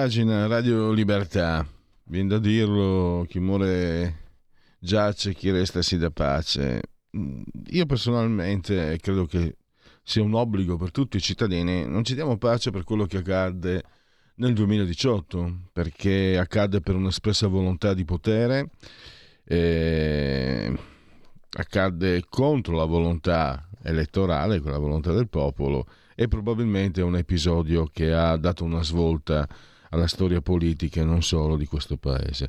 Pagina Radio Libertà, viene da dirlo, chi muore giace, chi resta si dà pace. Mm, io personalmente credo che sia un obbligo per tutti i cittadini, non ci diamo pace per quello che accadde nel 2018, perché accadde per un'espressa volontà di potere, accadde contro la volontà elettorale, con la volontà del popolo e probabilmente è un episodio che ha dato una svolta alla storia politica e non solo di questo paese.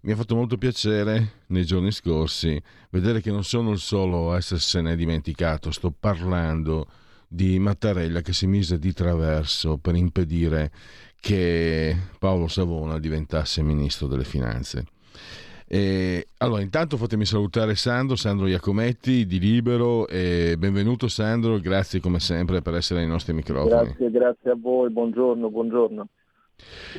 Mi ha fatto molto piacere nei giorni scorsi vedere che non sono il solo a essersene dimenticato, sto parlando di Mattarella che si mise di traverso per impedire che Paolo Savona diventasse ministro delle finanze. E, allora, intanto fatemi salutare Sandro, Sandro Iacometti di Libero e benvenuto Sandro, grazie come sempre per essere ai nostri microfoni. Grazie, grazie a voi, buongiorno, buongiorno.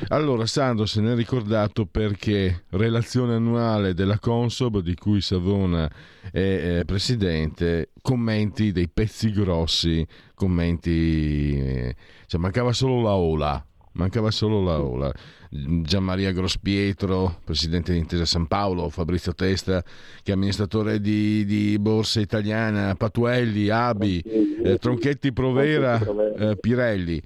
Allora, Sandro se ne è ricordato perché relazione annuale della Consob, di cui Savona è eh, presidente, commenti dei pezzi grossi, commenti... Eh, cioè mancava solo la ola, mancava solo la ola. Gianmaria Grospietro, presidente di Intesa San Paolo, Fabrizio Testa, che è amministratore di, di Borsa Italiana, Patuelli, Abi, eh, Tronchetti Provera, eh, Pirelli.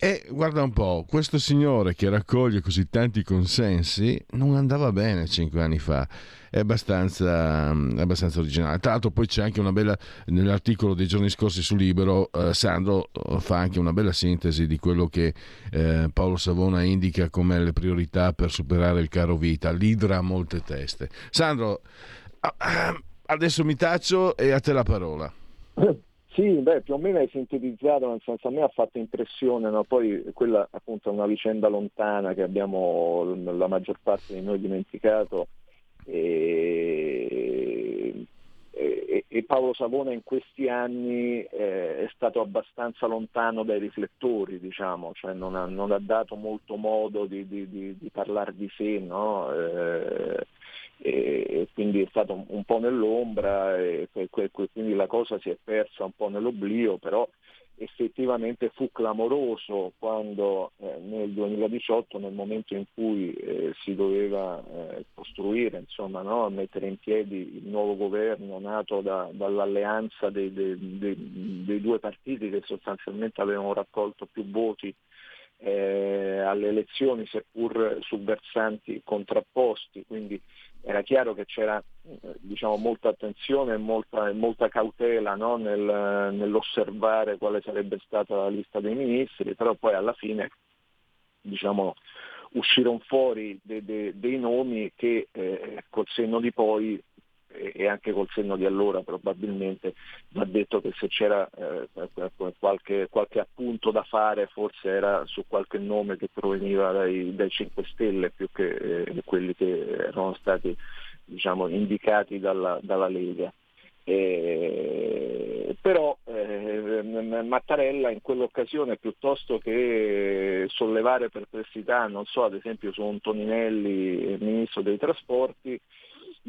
E guarda un po', questo signore che raccoglie così tanti consensi non andava bene cinque anni fa è abbastanza, mm, abbastanza originale. Tra l'altro poi c'è anche una bella, nell'articolo dei giorni scorsi su Libero, eh, Sandro eh, fa anche una bella sintesi di quello che eh, Paolo Savona indica come le priorità per superare il caro vita. L'idra ha molte teste. Sandro, adesso mi taccio e a te la parola. Sì, beh, più o meno hai sintetizzato, nel senso a me ha fatto impressione, no? poi quella appunto è una vicenda lontana che abbiamo la maggior parte di noi dimenticato e, e, e Paolo Savona in questi anni eh, è stato abbastanza lontano dai riflettori, diciamo, cioè non, ha, non ha dato molto modo di, di, di, di parlare di sé, no? eh, e quindi è stato un, po' nell'ombra e quindi la cosa si è persa un po' nell'oblio, però effettivamente fu clamoroso quando eh, nel 2018, nel momento in cui eh, si doveva eh, costruire, insomma, no? mettere in piedi il nuovo governo nato da, dall'alleanza dei, dei, dei, dei, due partiti che sostanzialmente avevano raccolto più voti eh, alle elezioni, seppur su versanti contrapposti, quindi era chiaro che c'era diciamo, molta attenzione e molta, molta cautela no? Nel, nell'osservare quale sarebbe stata la lista dei ministri, però poi alla fine diciamo, uscirono fuori de, de, dei nomi che eh, col senno di poi e anche col senno di allora probabilmente va detto che se c'era eh, qualche, qualche, appunto da fare forse era su qualche nome che proveniva dai, dai 5 Stelle più che eh, quelli che erano stati diciamo, indicati dalla, dalla Lega. Eh, però eh, Mattarella in quell'occasione piuttosto che sollevare perplessità, non so, ad esempio su un Toninelli, ministro dei trasporti,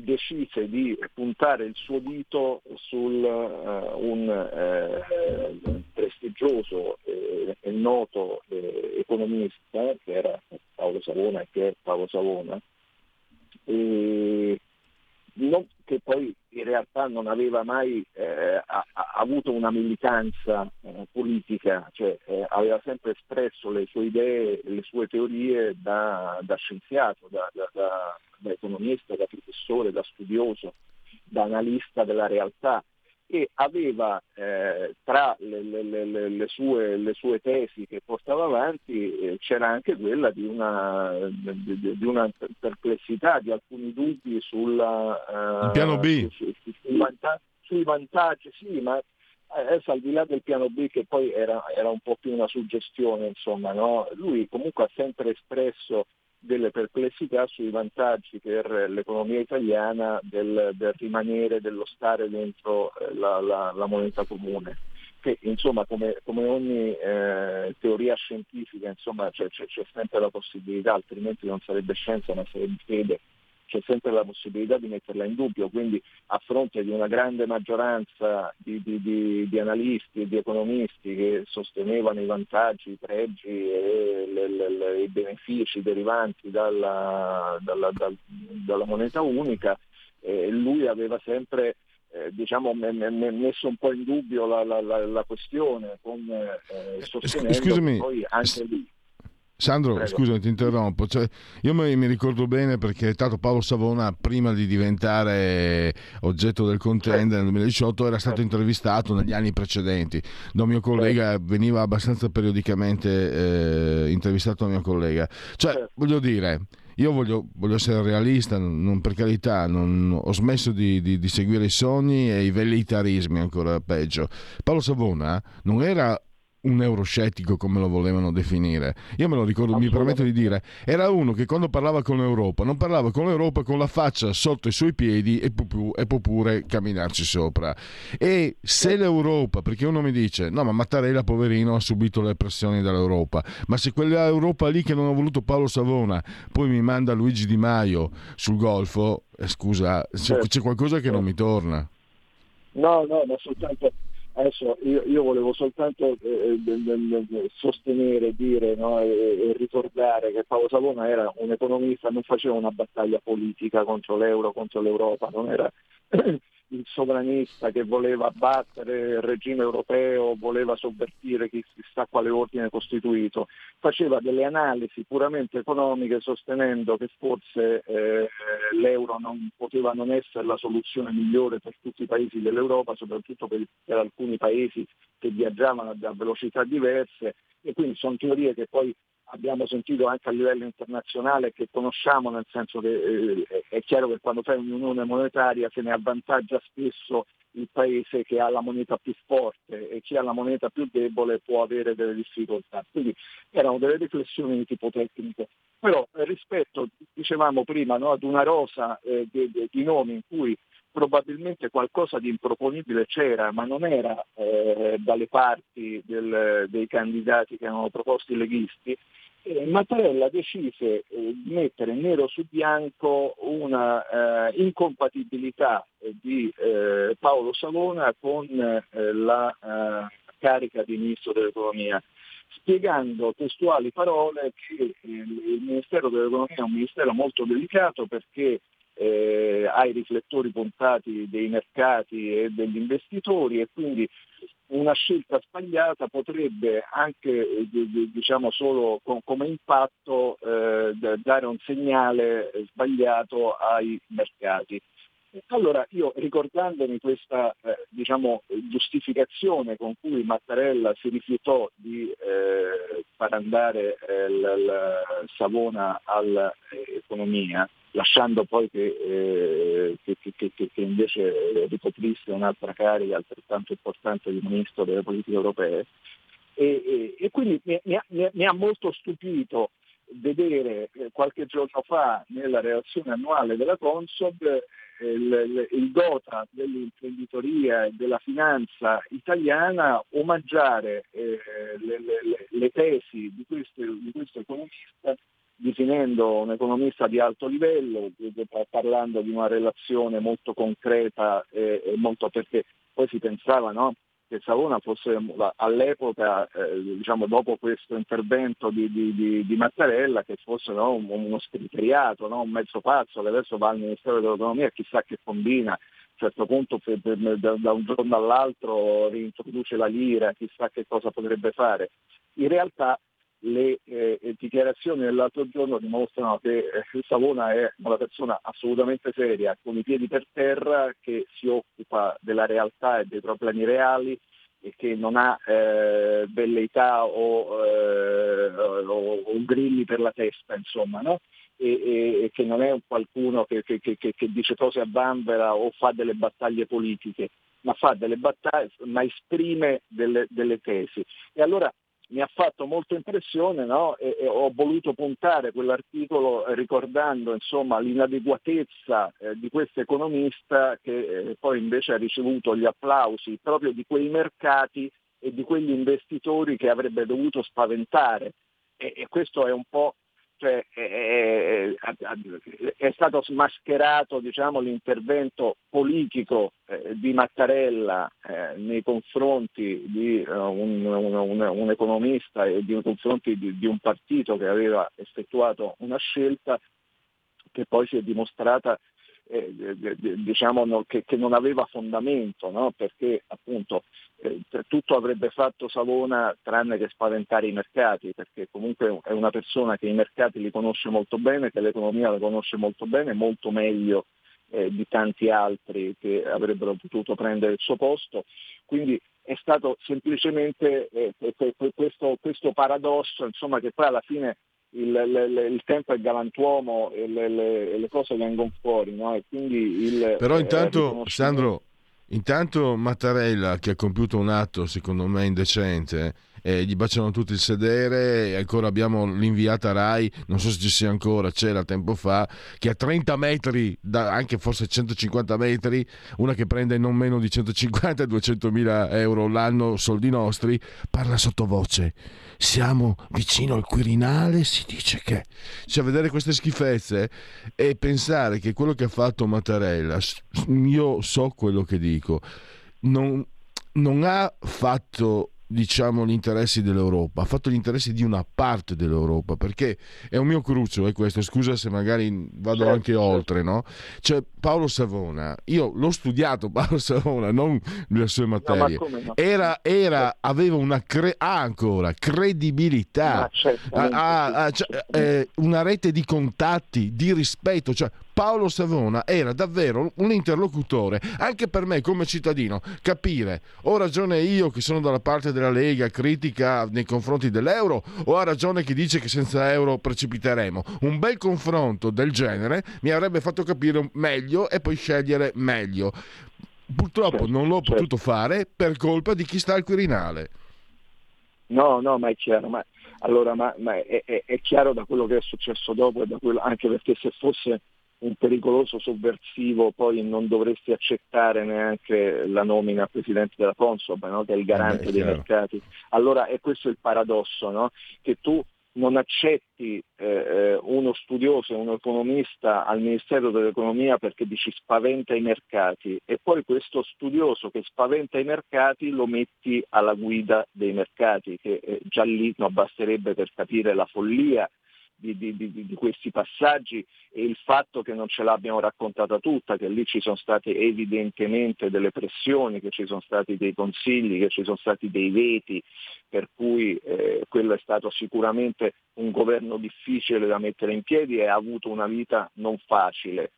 decise di puntare il suo dito su uh, un uh, prestigioso e eh, noto eh, economista che era Paolo Savona e che è Paolo Savona, e non, che poi in realtà non aveva mai eh, a, a, avuto una militanza eh, politica, cioè eh, aveva sempre espresso le sue idee, le sue teorie da, da scienziato, da, da, da, economista, da professore, da studioso, da analista della realtà. E aveva eh, tra le, le, le, sue, le, sue, tesi che portava avanti eh, c'era anche quella di una, di, di una, perplessità, di alcuni dubbi sulla, piano B. Su, su, sui, vantaggi, sui, vantaggi, sì, ma adesso al di là del piano B che poi era, era un po' più una suggestione, insomma, no? lui comunque ha sempre espresso delle perplessità sui vantaggi per l'economia italiana del, del rimanere, dello stare dentro eh, la, la, la moneta comune che insomma come, come ogni eh, teoria scientifica insomma, c'è, c'è, c'è, sempre la possibilità, altrimenti non sarebbe scienza ma sarebbe fede, c'è sempre la possibilità di metterla in dubbio, quindi a fronte di una grande maggioranza di, di, di, di analisti e di economisti che sostenevano i vantaggi, i pregi e le, le, le, i benefici derivanti dalla, dalla, dal, dalla moneta unica, eh, lui aveva sempre eh, diciamo, messo un po' in dubbio la, la, la, la questione con eh, sostenendo Scusami. poi anche lì Sandro, Prego. scusami, ti interrompo. Cioè, io mi, mi, ricordo bene perché tanto Paolo Savona, prima di diventare oggetto del contender nel 2018, era stato intervistato negli anni precedenti. Da un mio collega veniva abbastanza periodicamente eh, intervistato da mio collega. Cioè, voglio dire, io voglio, voglio, essere realista, non, per carità, non, ho smesso di, di, di, seguire i sogni e i velleitarismi, ancora peggio. Paolo Savona non era un euroscettico come lo volevano definire. Io me lo ricordo, mi permetto di dire, era uno che quando parlava con l'Europa non parlava con l'Europa con la faccia sotto i suoi piedi e può, e può pure camminarci sopra. E se l'Europa, perché uno mi dice, no ma Mattarella poverino ha subito le pressioni dell'Europa, ma se quella Europa lì che non ha voluto Paolo Savona poi mi manda Luigi Di Maio sul Golfo, eh, scusa, c'è, certo. c'è qualcosa che non mi torna. No, no, ma soltanto Adesso io, io volevo soltanto eh, eh sostenere, dire no, e, e, ricordare che Paolo Savona era un economista, non faceva una battaglia politica contro l'euro, contro l'Europa, non era il sovranista che voleva abbattere il regime europeo, voleva sovvertire chissà quale ordine costituito, faceva delle analisi puramente economiche sostenendo che forse eh, l'euro non poteva non essere la soluzione migliore per tutti i paesi dell'Europa, soprattutto per, per alcuni paesi che viaggiavano a velocità diverse. E quindi sono teorie che poi abbiamo sentito anche a livello internazionale che conosciamo, nel senso che eh, è chiaro che quando fai un'unione monetaria se ne avvantaggia spesso il paese che ha la moneta più forte e chi ha la moneta più debole può avere delle difficoltà. Quindi erano delle riflessioni di tipo tecnico. Però eh, rispetto, dicevamo prima, no, ad una rosa eh, di, di nomi in cui probabilmente qualcosa di improponibile c'era, ma non era eh, dalle parti del, dei candidati che erano proposti leghisti, eh, Mattarella decise eh, di mettere nero su bianco una eh, incompatibilità eh, di eh, Paolo Savona con la carica di ministro dell'economia spiegando testuali parole che il Ministero dell'Economia è un ministero molto delicato perché eh, ai riflettori puntati dei mercati e degli investitori e quindi una scelta sbagliata potrebbe anche eh, diciamo solo come impatto eh, dare un segnale sbagliato ai mercati. Allora io ricordandomi questa eh, diciamo, giustificazione con cui Mattarella si rifiutò di eh, far andare eh, l- l- Savona all'economia, lasciando poi che, eh, che, che, che, invece ricoprisse un'altra carica altrettanto importante di Ministro delle politiche europee. E, e, e quindi mi, mi, mi, ha, molto stupito vedere eh, qualche giorno fa nella relazione annuale della Consob eh, il, il, Gota dell'imprenditoria e della finanza italiana omaggiare eh, le, le, le, tesi di questo, di questo economista definendo un economista di alto livello, parlando di una relazione molto concreta e, e molto perché poi si pensava no, che Savona fosse all'epoca, eh, diciamo, dopo questo intervento di, di, di, di Mattarella, che fosse no, uno scriteriato, no, un mezzo pazzo che adesso va al Ministero dell'Economia chissà che combina, a un certo punto da, un giorno all'altro reintroduce la lira, chissà che cosa potrebbe fare. In realtà le eh, dichiarazioni dell'altro giorno dimostrano che eh, Savona è una persona assolutamente seria, con i piedi per terra, che si occupa della realtà e dei problemi reali e che non ha eh, velleità o, eh, o, o, grilli per la testa, insomma, no? e, e, e, che non è qualcuno che, che, che, che, dice cose a bambera o fa delle battaglie politiche, ma, fa delle battaglie, ma esprime delle, delle tesi. E allora mi ha fatto molto impressione no? e, e, ho voluto puntare quell'articolo ricordando insomma, l'inadeguatezza eh, di questo economista che eh, poi invece ha ricevuto gli applausi proprio di quei mercati e di quegli investitori che avrebbe dovuto spaventare. E, e questo è un po' cioè, è, è, è, stato smascherato diciamo, l'intervento politico eh, di Mattarella eh, nei confronti di uh, un, un, un, economista e nei confronti di, di un partito che aveva effettuato una scelta che poi si è dimostrata eh, diciamo che, che, non aveva fondamento, no? perché appunto eh, tutto avrebbe fatto Savona tranne che spaventare i mercati, perché comunque è una persona che i mercati li conosce molto bene, che l'economia la conosce molto bene, molto meglio eh, di tanti altri che avrebbero potuto prendere il suo posto. Quindi è stato semplicemente eh, questo, questo, paradosso insomma, che poi alla fine il, il, il, tempo è galantuomo e le, le, le cose vengono fuori. No? Il, Però eh, intanto, Sandro, intanto Mattarella che ha compiuto un atto secondo me indecente eh, gli baciano tutti il sedere e ancora abbiamo l'inviata Rai, non so se ci sia ancora, c'era tempo fa, che a 30 metri, da, anche forse 150 metri, una che prende non meno di 150-200 mila euro l'anno, soldi nostri, parla sottovoce. Siamo vicino al Quirinale, si dice che... Cioè, vedere queste schifezze e pensare che quello che ha fatto Mattarella, io so quello che dico, non, non ha fatto diciamo gli interessi dell'Europa, ha fatto gli interessi di una parte dell'Europa, perché è un mio cruccio, è questo, scusa se magari vado certo, anche certo. oltre, no? Cioè Paolo Savona, io l'ho studiato Paolo Savona, non le sue materie, no, no? Era, era, aveva una, cre- ha ancora credibilità, ha, ha, ha, cioè, eh, una rete di contatti, di rispetto, cioè Paolo Savona era davvero un interlocutore, anche per me come cittadino, capire ho ragione io che sono dalla parte della Lega critica nei confronti dell'euro o ha ragione chi dice che senza euro precipiteremo. Un bel confronto del genere mi avrebbe fatto capire meglio e poi scegliere meglio. Purtroppo certo, non l'ho certo. potuto fare per colpa di chi sta al Quirinale. No, no, ma è chiaro, ma, allora, ma, ma è, è, è, chiaro da quello che è successo dopo, quello, anche perché se fosse un pericoloso sovversivo poi non dovresti accettare neanche la nomina a presidente della Consob, no? che è il garante eh, dei mercati. Allora è questo il paradosso, no? che tu non accetti eh, eh, uno studioso, un economista al Ministero dell'Economia perché dici spaventa i mercati e poi questo studioso che spaventa i mercati lo metti alla guida dei mercati, che eh, già lì non basterebbe per capire la follia di, di, di, di, questi passaggi e il fatto che non ce l'abbiano raccontata tutta, che lì ci sono state evidentemente delle pressioni, che ci sono stati dei consigli, che ci sono stati dei veti, per cui eh, quello è stato sicuramente un governo difficile da mettere in piedi e ha avuto una vita non facile.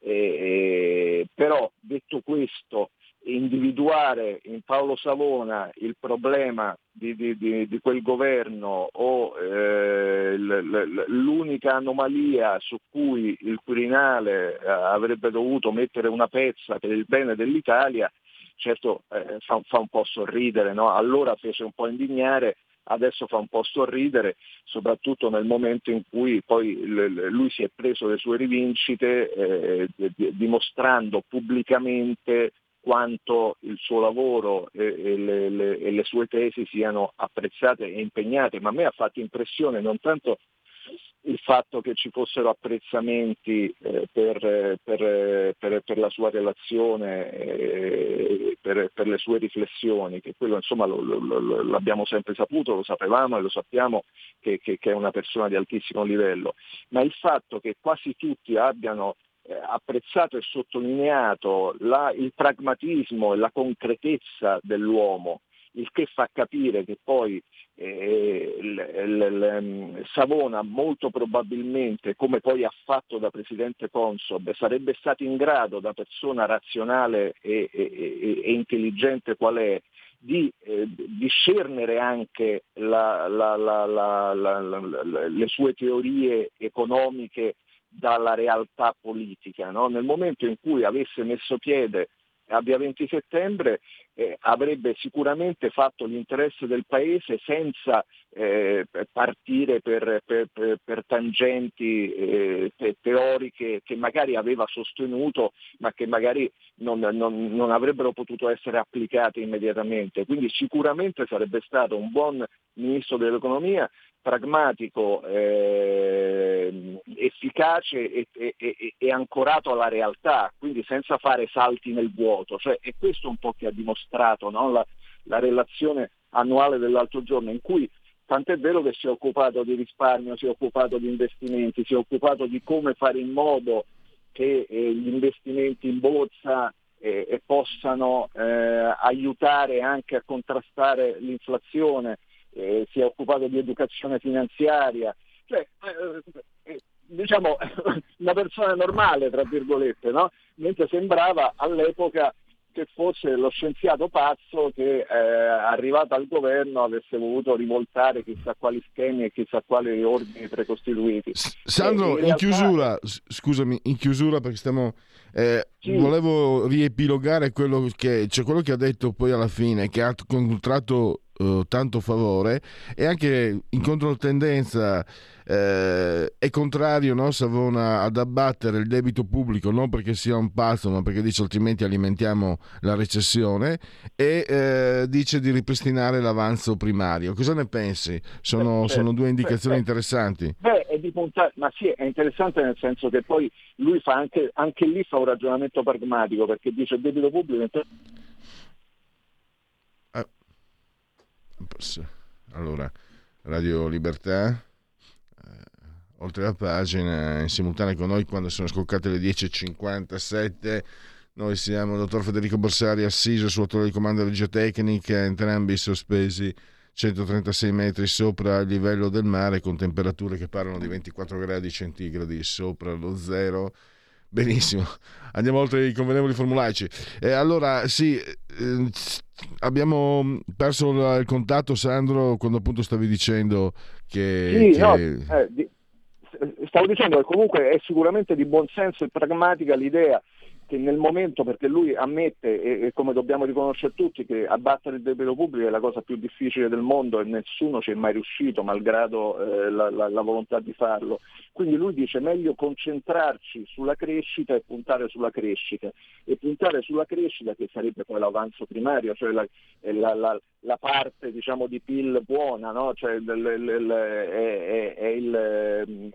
Eh, però detto questo, individuare in Paolo Savona il problema di, di, di, di quel governo o eh, l'unica anomalia su cui il Quirinale eh, avrebbe dovuto mettere una pezza per il bene dell'Italia, certo eh, fa, fa, un po' sorridere, no? allora fece un po' indignare, adesso fa un po' sorridere, soprattutto nel momento in cui poi lui si è preso le sue rivincite eh, dimostrando pubblicamente quanto il suo lavoro e, e, le, le, e, le, sue tesi siano apprezzate e impegnate, ma a me ha fatto impressione non tanto il fatto che ci fossero apprezzamenti eh, per, per, per, per, la sua relazione, eh, per, le sue riflessioni, che quello insomma lo, lo, lo, l'abbiamo sempre saputo, lo sapevamo e lo sappiamo che, che, che è una persona di altissimo livello, ma il fatto che quasi tutti abbiano apprezzato e sottolineato la, il pragmatismo e la concretezza dell'uomo il che fa capire che poi eh, l, l, l, mm, Savona molto probabilmente, come poi ha fatto da Presidente Consob, sarebbe stato in grado da persona razionale e, e, e intelligente qual è, di eh, discernere anche la, la, le sue teorie economiche dalla realtà politica. No? Nel momento in cui avesse messo piede a via 20 settembre eh, avrebbe sicuramente fatto l'interesse del Paese senza eh, partire per, per, per, per tangenti eh, teoriche che magari aveva sostenuto ma che magari non, non, non, avrebbero potuto essere applicate immediatamente. Quindi sicuramente sarebbe stato un buon ministro dell'economia pragmatico, eh, efficace e, e, e, ancorato alla realtà, quindi senza fare salti nel vuoto. Cioè, è questo un po' che ha dimostrato no? la, la, relazione annuale dell'altro giorno, in cui tant'è vero che si è occupato di risparmio, si è occupato di investimenti, si è occupato di come fare in modo che eh, gli investimenti in borsa eh, possano eh, aiutare anche a contrastare l'inflazione eh, si è occupato di educazione finanziaria, cioè, eh, eh diciamo una persona normale, tra virgolette, no? mentre sembrava all'epoca che fosse lo scienziato pazzo che eh, arrivato al governo avesse voluto rivoltare chissà quali schemi e chissà quali ordini precostituiti. Sandro, in, realtà... chiusura, scusami, in chiusura perché stiamo... Eh, sì. Volevo riepilogare quello che, cioè quello che ha detto poi alla fine, che ha contratto uh, tanto favore e anche in controtendenza eh, è contrario no, Savona ad abbattere il debito pubblico non perché sia un pazzo ma perché dice altrimenti alimentiamo la recessione e eh, dice di ripristinare l'avanzo primario. Cosa ne pensi? Sono, beh, sono due indicazioni beh, interessanti. Beh, è di puntare, ma sì, è interessante nel senso che poi lui fa anche, anche lì fa un ragionamento pragmatico perché dice il debito pubblico allora, Radio Libertà, eh, oltre la pagina, in simultanea con noi quando sono scoccate le 10.57. Noi siamo il dottor Federico Borsari assiso sul di comando regiotecnica, entrambi sospesi 136 metri sopra il livello del mare con temperature che parlano di 24 gradi centigradi sopra lo zero. Benissimo, andiamo oltre i convenevoli formulaici. Eh, allora, sì, eh, abbiamo perso il contatto, Sandro, quando appunto stavi dicendo che... Sì, che... No, eh, di, stavo dicendo che comunque è sicuramente di buon senso e pragmatica l'idea che nel momento, perché lui ammette, e, e, come dobbiamo riconoscere tutti, che abbattere il debito pubblico è la cosa più difficile del mondo e nessuno ci è mai riuscito, malgrado eh, la, la, la, volontà di farlo. Quindi lui dice meglio concentrarci sulla crescita e puntare sulla crescita. E puntare sulla crescita, che sarebbe poi l'avanzo primario, cioè la, la, la parte diciamo, di PIL buona, no? cioè, l, l, l, è, è, è il,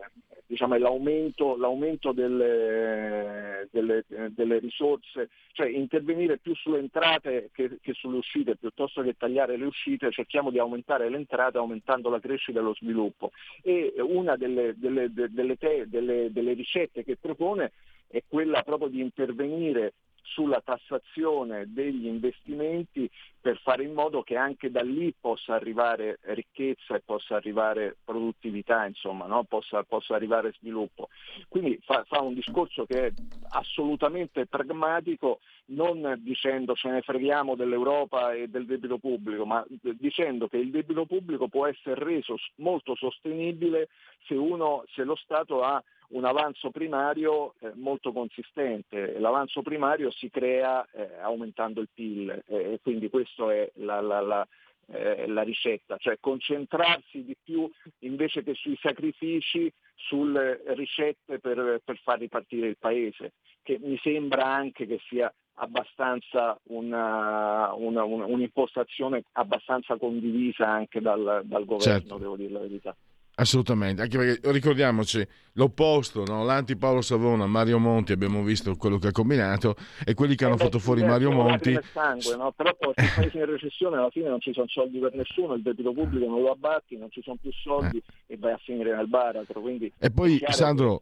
diciamo, l'aumento, l'aumento delle, delle, delle, risorse, cioè intervenire più sulle entrate che, che, sulle uscite, piuttosto che tagliare le uscite, cerchiamo di aumentare le entrate aumentando la crescita e lo sviluppo. E una delle, delle, delle ricette che propone è quella proprio di intervenire sulla tassazione degli investimenti per fare in modo che anche da lì possa arrivare ricchezza e possa arrivare produttività, insomma, no? possa, possa, arrivare sviluppo. Quindi fa, fa, un discorso che è assolutamente pragmatico, non dicendo ce ne freghiamo dell'Europa e del debito pubblico, ma dicendo che il debito pubblico può essere reso molto sostenibile se, uno, se lo Stato ha un avanzo primario eh, molto consistente. L'avanzo primario si crea eh, aumentando il PIL eh, e quindi questa è la, la, la, eh, la, ricetta, cioè concentrarsi di più invece che sui sacrifici sulle ricette per, per far ripartire il Paese, che mi sembra anche che sia abbastanza una, una, una, un'impostazione abbastanza condivisa anche dal, dal governo, certo. devo dire la verità. Assolutamente, anche perché ricordiamoci l'opposto, no? l'anti Paolo Savona, Mario Monti, abbiamo visto quello che ha combinato e quelli che hanno eh fatto fuori certo, Mario Monti. Sangue, no? Però poi se paesi in recessione alla fine non ci sono soldi per nessuno, il debito pubblico non lo abbatti, non ci sono più soldi eh. e vai a finire nel baratro. Quindi e poi Sandro,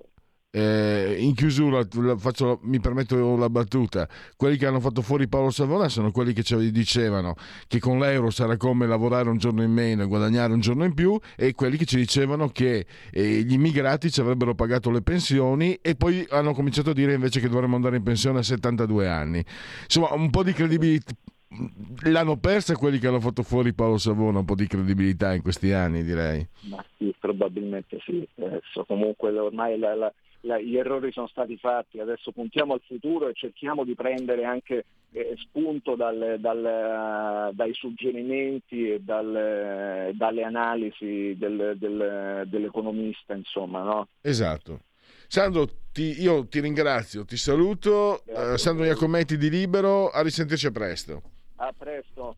eh, in chiusura faccio, mi permetto la battuta, quelli che hanno fatto fuori Paolo Savona sono quelli che ci dicevano che con l'euro sarà come lavorare un giorno in meno e guadagnare un giorno in più e quelli che ci dicevano che eh, gli immigrati ci avrebbero pagato le pensioni e poi hanno cominciato a dire invece che dovremmo andare in pensione a 72 anni. Insomma, un po' di credibilità l'hanno persa quelli che hanno fatto fuori Paolo Savona un po' di credibilità in questi anni direi. Ma sì probabilmente sì. Adesso comunque ormai la, la, la, gli errori sono stati fatti, adesso puntiamo al futuro e cerchiamo di prendere anche eh, spunto dal, dal, dai suggerimenti e dal, dalle analisi del, del, dell'economista, insomma. No? Esatto. Sandro, ti, io ti ringrazio, ti saluto. Uh, Sandro Iacometti di Libero, a risentirci presto. A presto.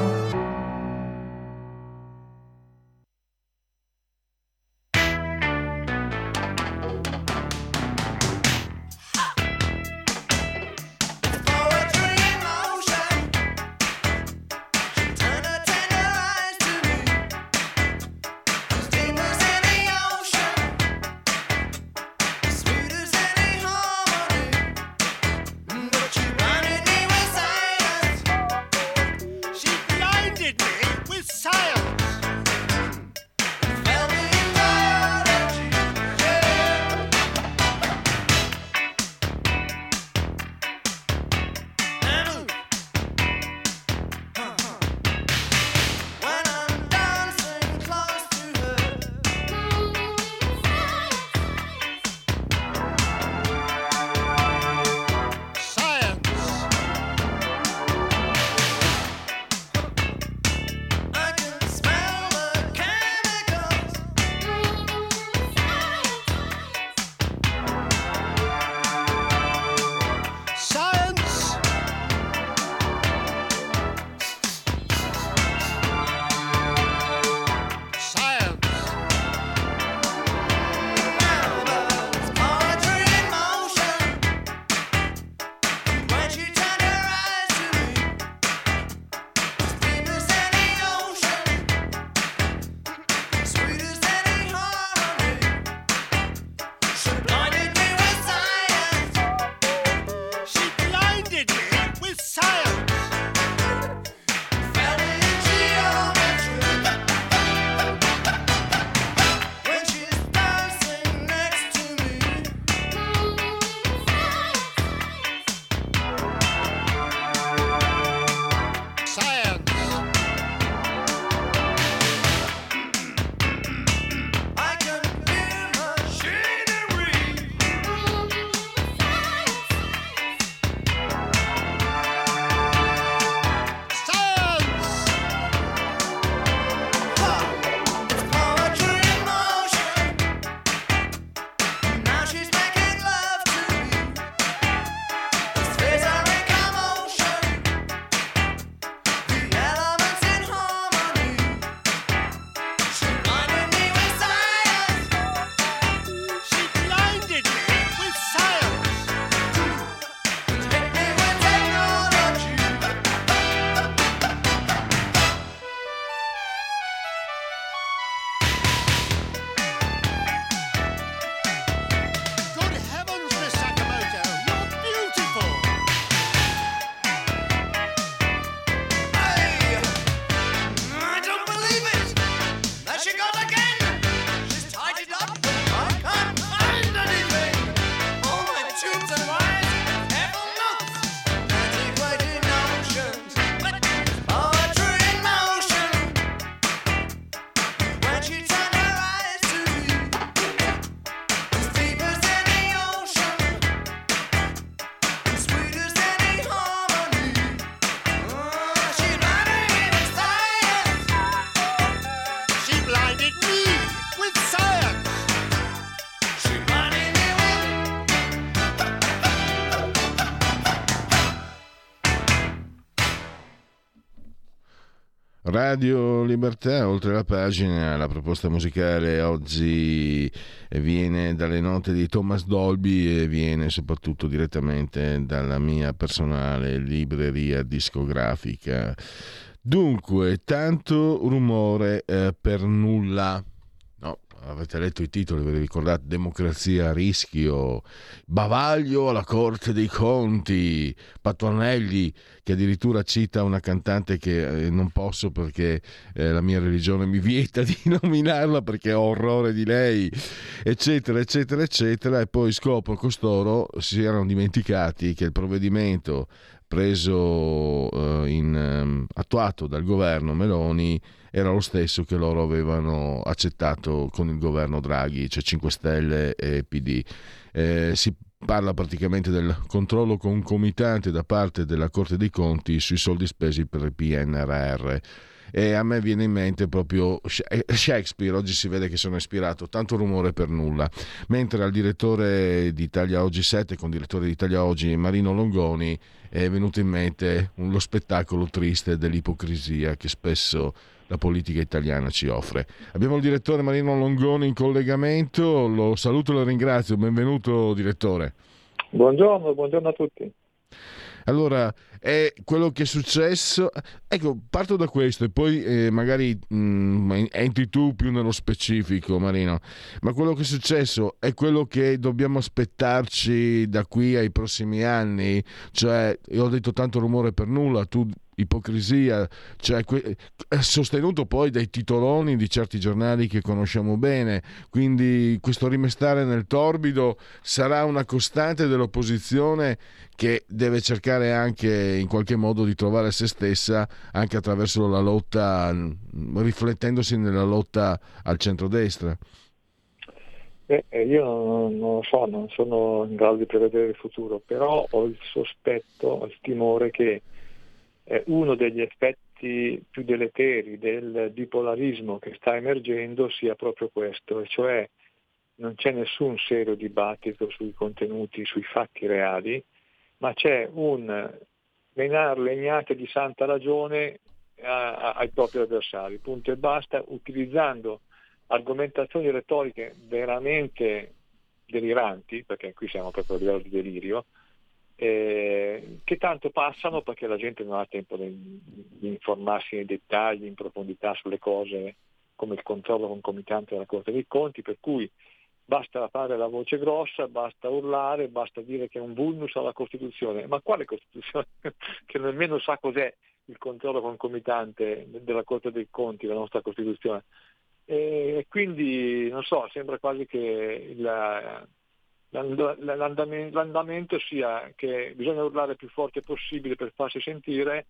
Radio Libertà, oltre la pagina, la proposta musicale oggi viene dalle note di Thomas Dolby e viene soprattutto direttamente dalla mia personale libreria discografica. Dunque, tanto rumore eh, per nulla avete letto i titoli, vi ricordate? Democrazia a rischio, Bavaglio alla Corte dei Conti, Patuanelli che addirittura cita una cantante che eh, non posso perché eh, la mia religione mi vieta di nominarla perché ho orrore di lei, eccetera, eccetera, eccetera, e poi scopro costoro si erano dimenticati che il provvedimento preso uh, in, um, attuato dal governo Meloni era lo stesso che loro avevano accettato con il governo Draghi, cioè 5 Stelle e PD. Eh, si parla praticamente del controllo concomitante da parte della Corte dei Conti sui soldi spesi per il PNRR e a me viene in mente proprio eh, Shakespeare, oggi si vede che sono ispirato, tanto rumore per nulla, mentre al direttore di Italia Oggi 7, con direttore di Italia Oggi Marino Longoni, è venuto in mente lo spettacolo triste dell'ipocrisia che spesso la politica italiana ci offre. Abbiamo il direttore Marino Longoni in collegamento, lo saluto e lo ringrazio, benvenuto direttore. Buongiorno, buongiorno a tutti. Allora, è quello che è successo. Ecco, parto da questo e poi eh, magari mh, mm, entri tu più nello specifico, Marino. Ma quello che è successo è quello che dobbiamo aspettarci da qui ai prossimi anni? Cioè, io ho detto tanto rumore per nulla, tu ipocrisia, cioè, sostenuto poi dai titoloni di certi giornali che conosciamo bene. Quindi questo rimestare nel torbido sarà una costante dell'opposizione che deve cercare anche in qualche modo di trovare se stessa anche attraverso la lotta, riflettendosi nella lotta al centrodestra. Eh, io non, lo so, non sono in grado di prevedere il futuro, però ho il sospetto, il timore che eh, uno degli effetti più deleteri del bipolarismo che sta emergendo sia proprio questo, e cioè non c'è nessun serio dibattito sui contenuti, sui fatti reali, ma c'è un menar legnate di santa ragione a, a, ai propri avversari, punto e basta, utilizzando argomentazioni retoriche veramente deliranti, perché qui siamo proprio a livello di delirio, eh, che tanto passano perché la gente non ha tempo di, di, informarsi nei dettagli, in profondità sulle cose come il controllo concomitante della Corte dei Conti, per cui basta fare la voce grossa, basta urlare, basta dire che è un vulnus alla Costituzione. Ma quale Costituzione? che nemmeno sa cos'è il controllo concomitante della Corte dei Conti, della nostra Costituzione. E quindi, non so, sembra quasi che il, l'andamento sia che bisogna urlare più forte possibile per farsi sentire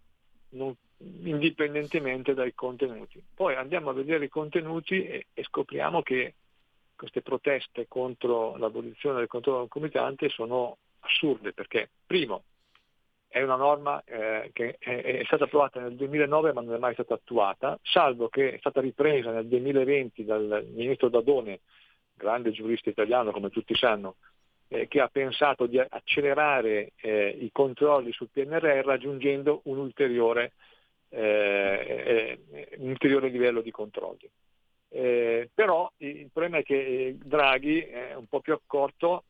non, indipendentemente dai contenuti. Poi andiamo a vedere i contenuti e, e, scopriamo che queste proteste contro l'abolizione del controllo concomitante sono assurde perché, primo, è una norma eh, che è, è, stata approvata nel 2009 ma non è mai stata attuata, salvo che è stata ripresa nel 2020 dal ministro Dadone, grande giurista italiano come tutti sanno, eh, che ha pensato di accelerare eh, i controlli sul PNRR raggiungendo un ulteriore, eh, eh, un ulteriore livello di controlli. Eh, però il problema è che Draghi è un po' più accorto,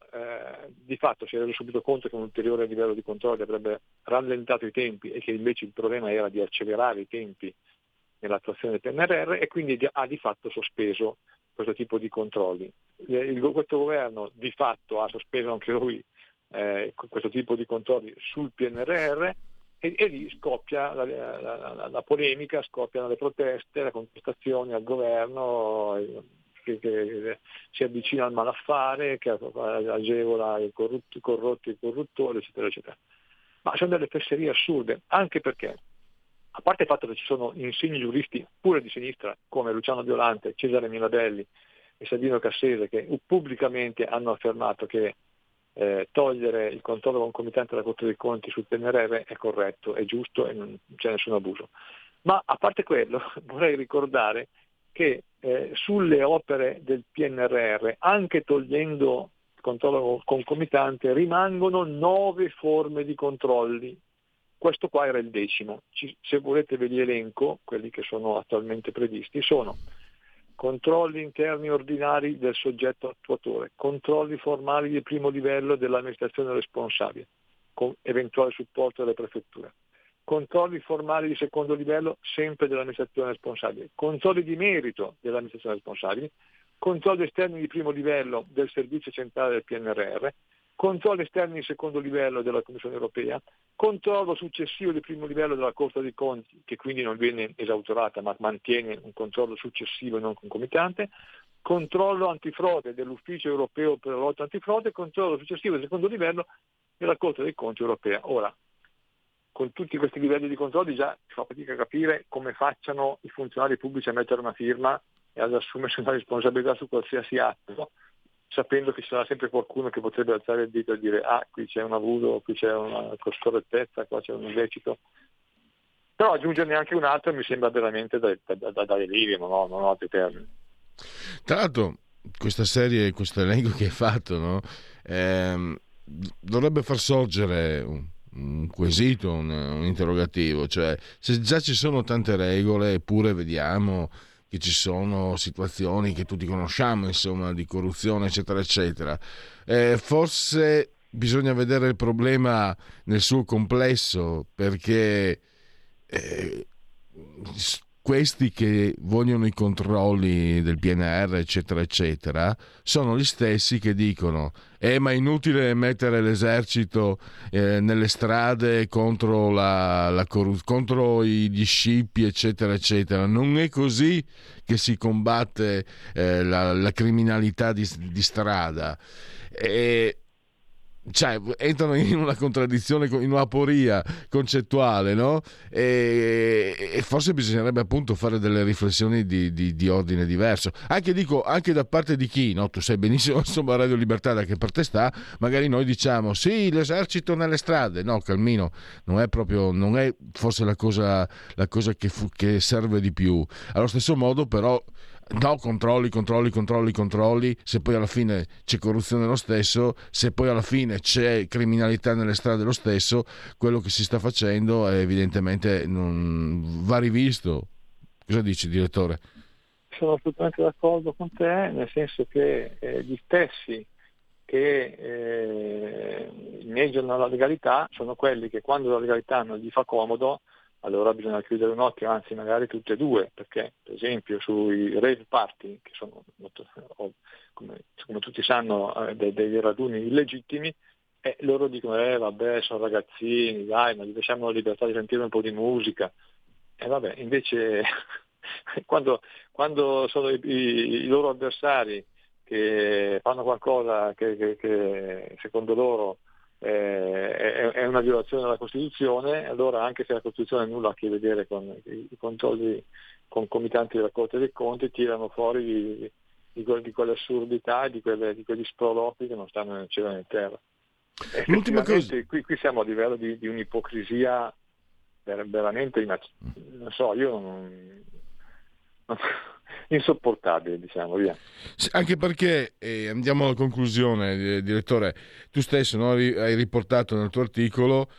di fatto si è reso subito conto che un ulteriore livello di controlli avrebbe rallentato i tempi e che invece il problema era di accelerare i tempi nell'attuazione del PNRR e quindi ha di fatto sospeso questo tipo di controlli. Il, questo governo di fatto ha sospeso anche lui eh, questo tipo di controlli sul PNRR e, e lì scoppia la, la, la, la, polemica, scoppiano le proteste, le contestazioni al governo eh, che, che si avvicina al malaffare, che agevola i corrotti, corrotti e i corruttori, eccetera, eccetera. Ma sono delle fesserie assurde, anche perché a parte il fatto che ci sono insigni giuristi pure di sinistra come Luciano Violante, Cesare Milabelli e Sabino Cassese che pubblicamente hanno affermato che eh, togliere il controllo concomitante della Corte dei Conti sul PNRR è corretto, è giusto e non c'è nessun abuso. Ma a parte quello vorrei ricordare che eh, sulle opere del PNRR, anche togliendo il controllo concomitante, rimangono nove forme di controlli Questo qua era il decimo. Ci, se volete ve li elenco, quelli che sono attualmente previsti, sono controlli interni ordinari del soggetto attuatore, controlli formali di primo livello dell'amministrazione responsabile, con eventuale supporto delle prefetture, controlli formali di secondo livello sempre dell'amministrazione responsabile, controlli di merito dell'amministrazione responsabile, controlli esterni di primo livello del servizio centrale del PNRR, controlli esterni di secondo livello della Commissione europea, controllo successivo di primo livello della Corte dei Conti, che quindi non viene esautorata ma mantiene un controllo successivo e non concomitante, controllo antifrode dell'Ufficio europeo per la lotta antifrode, controllo successivo di secondo livello della Corte dei Conti europea. Ora, con tutti questi livelli di controlli già si fa fatica a capire come facciano i funzionari pubblici a mettere una firma e ad assumersi una responsabilità su qualsiasi atto, sapendo che ci sarà sempre qualcuno che potrebbe alzare il dito e dire ah qui c'è un abuso, qui c'è una scorrettezza, qua c'è un illecito. Però aggiungerne anche un altro mi sembra veramente da, da, da, non ho, non ho altri termini. Tra l'altro questa serie, questo elenco che hai fatto, no? ehm, dovrebbe far sorgere un, un quesito, un, un, interrogativo, cioè se già ci sono tante regole eppure vediamo che ci sono situazioni che tutti conosciamo, insomma, di corruzione, eccetera, eccetera, eh, forse bisogna vedere il problema nel suo complesso perché eh, questi che vogliono i controlli del PNR, eccetera, eccetera, sono gli stessi che dicono: Eh, ma è inutile mettere l'esercito eh, nelle strade contro, la, la corru- contro gli scippi, eccetera, eccetera. Non è così che si combatte eh, la, la, criminalità di, di strada. E cioè, entrano in una contraddizione, in una poria concettuale, no? E, e forse bisognerebbe appunto fare delle riflessioni di, di, di, ordine diverso. Anche, dico, anche da parte di chi, no? Tu sai benissimo, insomma, Radio Libertà da che parte sta, magari noi diciamo sì, l'esercito nelle strade. No, Calmino, non è proprio, non è forse la cosa, la cosa che, fu, che serve di più. Allo stesso modo, però no, controlli, controlli, controlli, controlli, se poi alla fine c'è corruzione lo stesso, se poi alla fine c'è criminalità nelle strade lo stesso, quello che si sta facendo è evidentemente non va rivisto. Cosa dici, direttore? Sono assolutamente d'accordo con te, nel senso che eh, gli stessi che eh, inneggiano la legalità sono quelli che quando la legalità non gli fa comodo allora bisogna chiudere un occhio, anzi magari tutte e due, perché per esempio sui rave party, che sono, come, come tutti sanno, eh, dei, dei, raduni illegittimi, eh, loro dicono, eh vabbè, sono ragazzini, dai, ma gli lasciamo la libertà di sentire un po' di musica. E vabbè, invece quando, quando sono i, i, i, loro avversari che fanno qualcosa che, che, che secondo loro eh, è, una violazione della Costituzione, allora anche se la Costituzione nulla ha a che vedere con i, controlli concomitanti della Corte dei Conti, tirano fuori di, di, di quelle assurdità e di, quelle, di quegli sproloqui che non stanno nel cielo e nella terra. L'ultima cosa... Qui, qui, siamo a livello di, di un'ipocrisia veramente, non so, io non, non, insopportabile, diciamo, via. Anche perché, eh, andiamo alla conclusione, direttore, tu stesso no, hai riportato nel tuo articolo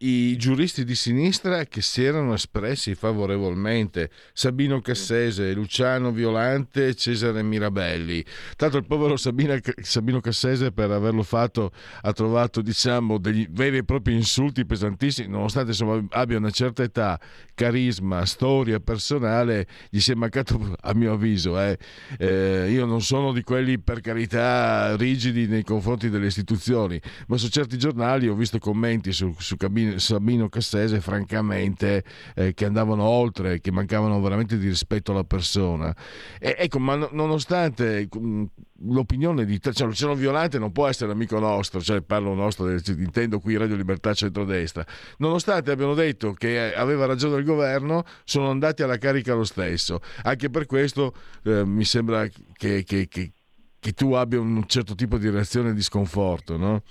i giuristi di sinistra che si erano espressi favorevolmente, Sabino Cassese, Luciano Violante, Cesare Mirabelli. Tanto il povero Sabino, Sabino Cassese per averlo fatto ha trovato diciamo degli veri e propri insulti pesantissimi, nonostante insomma, abbia una certa età, carisma, storia personale, gli si è mancato a mio avviso. Eh. Eh, io non sono di quelli per carità rigidi nei confronti delle istituzioni, ma su certi giornali ho visto commenti su, su cabine Sabino Cassese, francamente, eh, che andavano oltre, che mancavano veramente di rispetto alla persona. E, ecco, ma nonostante mm, l'opinione di cioè, Luciano Violante non può essere amico nostro, cioè parlo nostro, intendo qui Radio Libertà Centrodestra, nonostante abbiano detto che aveva ragione il governo, sono andati alla carica lo stesso. Anche per questo eh, mi sembra che, che, che, che tu abbia un certo tipo di reazione di sconforto, no?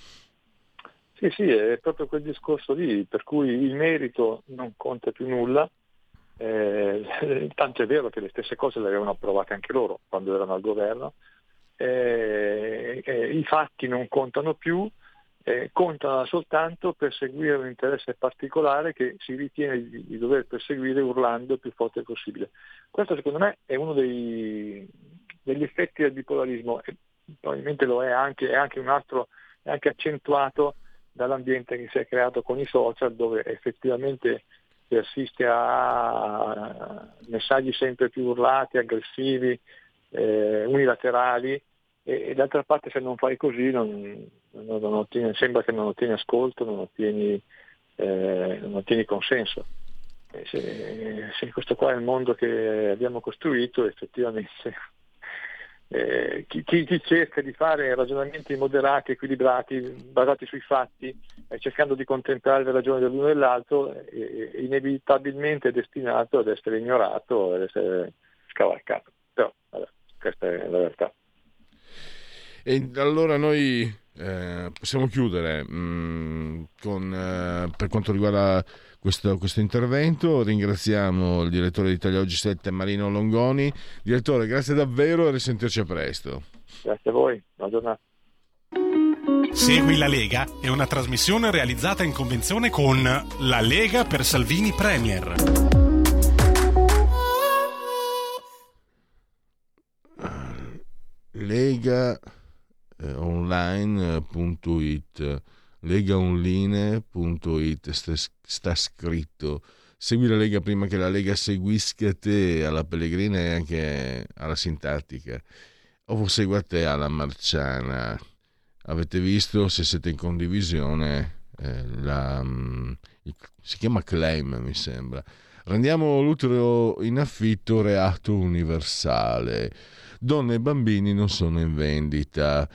Sì, sì, è proprio quel discorso lì, per cui il merito non conta più nulla, eh, tanto è vero che le stesse cose le avevano approvate anche loro quando erano al governo, eh, eh, i fatti non contano più eh, contano soltanto per seguire un interesse particolare che si ritiene di, di, dover perseguire urlando il più forte possibile. Questo secondo me è uno dei, degli effetti del bipolarismo e probabilmente lo è anche, è anche un altro, è anche accentuato dall'ambiente che si è creato con i social dove effettivamente si assiste a messaggi sempre più urlati, aggressivi, eh, unilaterali e, e, d'altra parte se non fai così non, non, non ottieni, sembra che non ottieni ascolto, non ottieni, eh, non ottieni consenso. Se, se, questo qua è il mondo che abbiamo costruito, effettivamente eh, chi, chi, cerca di fare ragionamenti moderati, equilibrati, basati sui fatti, eh, cercando di contemplare le ragioni dell'uno e dell'altro, è, è inevitabilmente destinato ad essere ignorato, ad essere scavalcato. Però vabbè, questa è la realtà. E allora noi eh, possiamo chiudere mh, mm, con, eh, per quanto riguarda questo, questo, intervento. Ringraziamo il direttore di Italia Oggi 7 Marino Longoni. Direttore, grazie davvero e risentirci a presto. Grazie a voi, buona giornata. Segui la Lega è una trasmissione realizzata in convenzione con La Lega per Salvini Premier. Lega eh, online.it legaonline.it sta, sta scritto. Segui la Lega prima che la Lega seguisca te alla Pellegrina e anche alla Sintattica. O segua te alla Marciana. Avete visto se siete in condivisione eh, la, mm, si chiama claim mi sembra rendiamo l'utero in affitto reato universale donne e bambini non sono in vendita.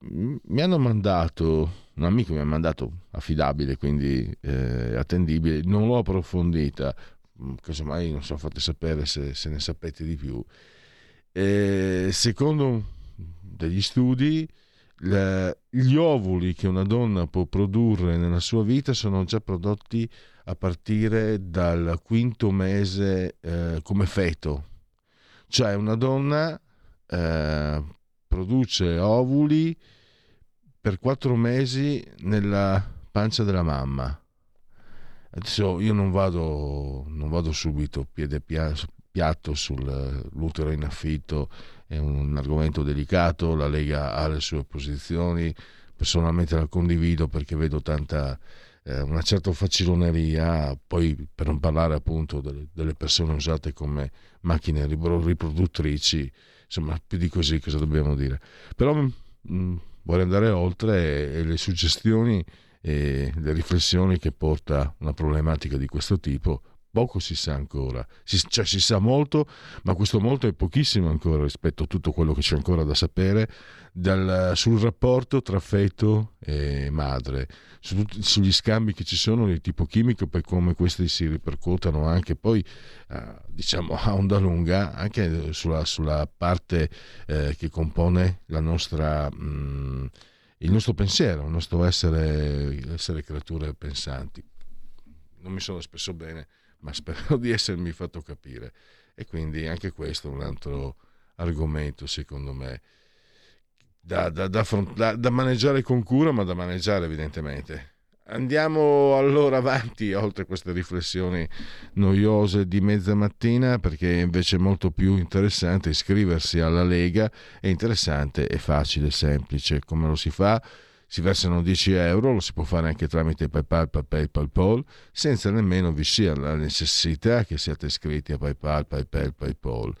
Mi hanno mandato, un amico mi ha mandato affidabile, quindi eh, attendibile, non l'ho approfondita, mm, casomai non so, fate sapere se, se ne sapete di più. E secondo degli studi, la, gli ovuli che una donna può produrre nella sua vita sono già prodotti a partire dal quinto mese eh, come feto. Cioè una donna eh, produce ovuli per quattro mesi nella pancia della mamma. Adesso io non vado, non vado subito piede piatto sull'utero in affitto, è un argomento delicato, la Lega ha le sue posizioni, personalmente la condivido perché vedo tanta eh, una certa faciloneria, poi per non parlare appunto delle, delle persone usate come macchine riproduttrici, insomma più di così cosa dobbiamo dire. Però mh, mm, vorrei andare oltre e, e le suggestioni e le riflessioni che porta una problematica di questo tipo poco si sa ancora, si, cioè si sa molto, ma questo molto è pochissimo ancora rispetto a tutto quello che c'è ancora da sapere dal, sul rapporto tra feto e madre, su, sugli scambi che ci sono di tipo chimico, per come questi si ripercuotano anche poi eh, diciamo a onda lunga, anche sulla, sulla parte eh, che compone nostra... Mh, mm, il nostro pensiero, il nostro essere, essere creature pensanti. Non mi sono espresso bene, ma spero di essermi fatto capire. E quindi anche questo è un altro argomento, secondo me, da, da, da, da maneggiare con cura, ma da maneggiare evidentemente. Andiamo allora avanti, oltre queste riflessioni noiose di mezza mattina, perché invece è molto più interessante iscriversi alla Lega, è interessante, è facile, semplice. Come lo si fa? si versano 10 euro, lo si può fare anche tramite PayPal, PayPal, PayPal, senza nemmeno vi sia la necessità che siate iscritti a PayPal, PayPal, PayPal.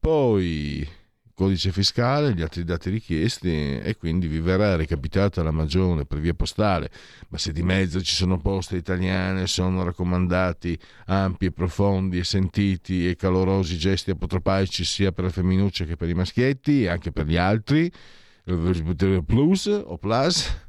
Poi codice fiscale, gli altri dati richiesti e quindi vi verrà recapitata la magione per via postale, ma se di mezzo ci sono poste italiane, sono raccomandati ampi e profondi e sentiti e calorosi gesti apotropaici sia per le femminucce che per i maschietti e anche per gli altri, Plus o Plus,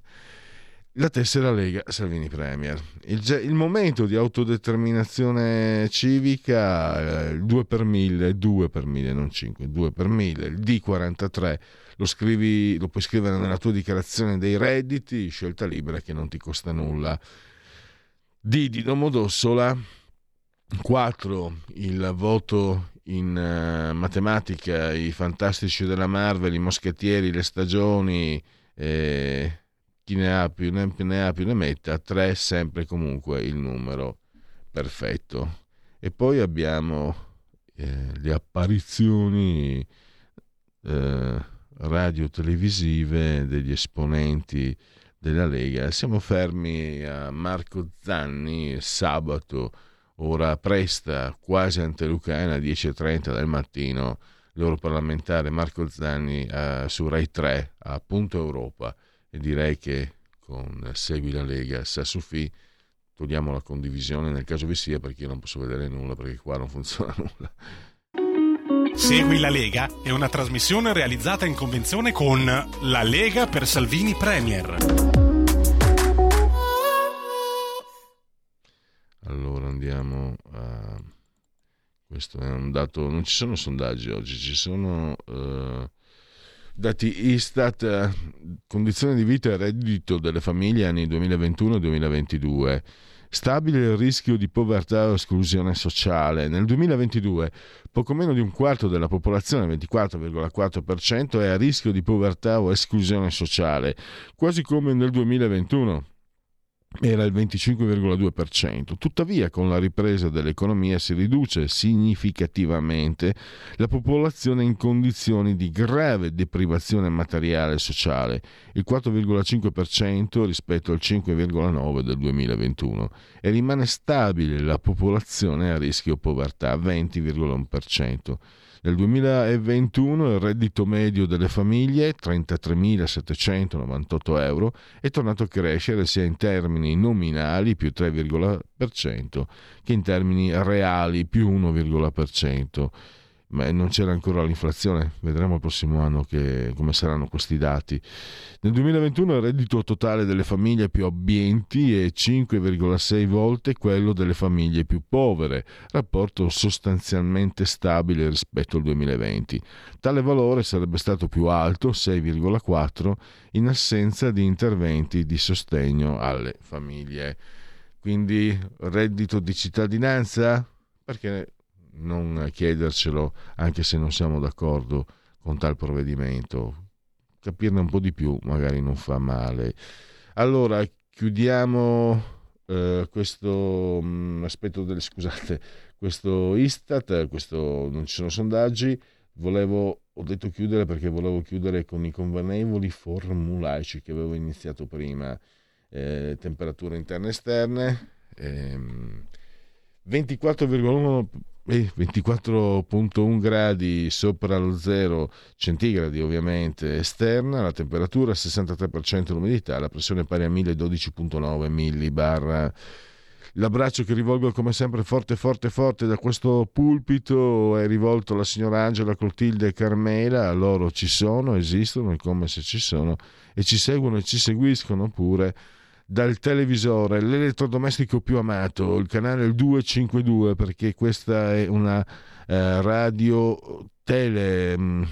la tessera Lega Salvini Premier. Il, il, momento di autodeterminazione civica, il 2 per 1000, 2 per 1000, non 5, 2 per 1000, il D43, lo, scrivi, lo puoi scrivere nella tua dichiarazione dei redditi, scelta libera che non ti costa nulla. D di Domodossola, 4 il voto in uh, matematica, i fantastici della Marvel, i moschettieri, le stagioni, eh, chi ne ha più ne, ne ha più ne metta, 3 è sempre comunque il numero perfetto. E poi abbiamo eh, le apparizioni eh, radio-televisive degli esponenti della Lega. Siamo fermi a Marco Zanni sabato, ora presta, quasi antelucana, 10.30 del mattino, l'europarlamentare Marco Zanni eh, su Rai 3 a Europa e direi che con Segui la Lega, Sassufi, togliamo la condivisione nel caso vi sia perché io non posso vedere nulla perché qua non funziona nulla. Segui la Lega è una trasmissione realizzata in convenzione con La Lega per Salvini Premier. Allora andiamo a... Questo è un dato... Non ci sono sondaggi oggi, ci sono... Uh dati Istat, condizioni di vita e reddito delle famiglie anni 2021-2022. Stabile il rischio di povertà o esclusione sociale. Nel 2022 poco meno di un quarto della popolazione, 24,4%, è a rischio di povertà o esclusione sociale, quasi come nel 2021 era il 25,2%. Tuttavia, con la ripresa dell'economia si riduce significativamente la popolazione in condizioni di grave deprivazione materiale e sociale, il 4,5% rispetto al 5,9% del 2021, e rimane stabile la popolazione a rischio povertà, 20,1%. Nel 2021 il reddito medio delle famiglie, 33.798 euro, è tornato a crescere sia in termini nominali più 3,% che in termini reali più 1,% ma non c'era ancora l'inflazione, vedremo il prossimo anno che, come saranno questi dati. Nel 2021 il reddito totale delle famiglie più abbienti è 5,6 volte quello delle famiglie più povere, rapporto sostanzialmente stabile rispetto al 2020. Tale valore sarebbe stato più alto, 6,4, in assenza di interventi di sostegno alle famiglie. Quindi reddito di cittadinanza? Perché non chiedercelo anche se non siamo d'accordo con tal provvedimento. Capirne un po' di più magari non fa male. Allora, chiudiamo eh, questo mh, mm, aspetto delle scusate, questo Istat, questo non ci sono sondaggi. Volevo, ho detto chiudere perché volevo chiudere con i convenevoli formulaici che avevo iniziato prima. Eh, temperature interne e esterne. Ehm, 24,1 24.1 gradi sopra lo zero centigradi ovviamente esterna, la temperatura 63% l'umidità, la pressione pari a 1012.9 millibar. L'abbraccio che rivolgo come sempre forte forte forte da questo pulpito è rivolto alla signora Angela Clotilde e Carmela, loro ci sono, esistono, è come se ci sono e ci seguono e ci seguiscono pure dal televisore, l'elettrodomestico più amato, il canale 252 perché questa è una eh, radio tele mm,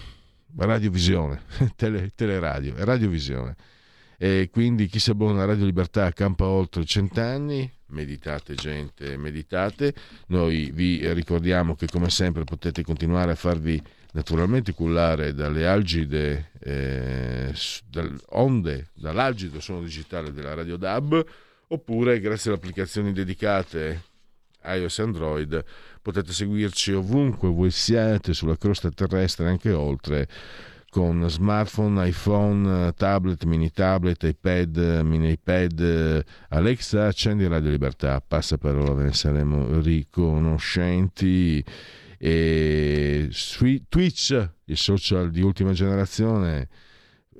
radiovisione, tele, teleradio, radiovisione. E quindi chi si abbona a Radio Libertà campa oltre cent'anni, meditate gente, meditate. Noi vi ricordiamo che come sempre potete continuare a farvi naturalmente cullare dalle algide eh, onde, dall'algido suono digitale della Radio DAB, oppure grazie alle applicazioni dedicate iOS e Android potete seguirci ovunque voi siate sulla crosta terrestre anche oltre con smartphone, iPhone, tablet, mini tablet, iPad, mini iPad, Alexa, accendi Radio Libertà, passa parola, ve ne saremo riconoscenti e Twitch, i social di ultima generazione,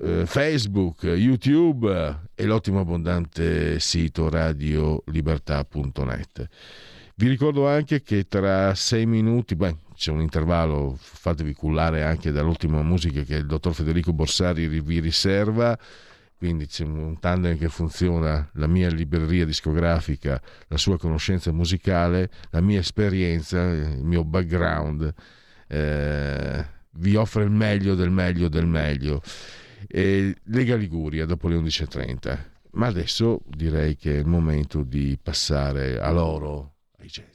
eh, Facebook, YouTube e l'ottimo abbondante sito radiolibertà.net. Vi ricordo anche che tra sei minuti, beh, c'è un intervallo, fatevi cullare anche dall'ultima musica che il dottor Federico Borsari vi riserva quindi c'è un tandem che funziona, la mia libreria discografica, la sua conoscenza musicale, la mia esperienza, il mio background, eh, vi offre il meglio del meglio del meglio. E Lega Liguria dopo le 11.30. Ma adesso direi che è il momento di passare a loro, ai genetriaci.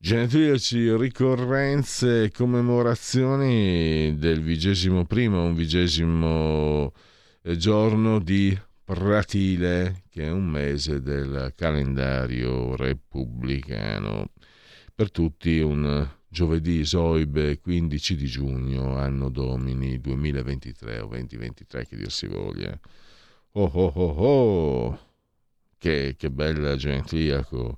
Genetriaci, ricorrenze e commemorazioni del vigesimo primo, un vigesimo eh, giorno di Pratile, che è un mese del calendario repubblicano. Per tutti un giovedì Soibe 15 di giugno, anno domini 2023 o 2023 che dir si voglia. Oh oh oh oh! Che, che bella genetriaco!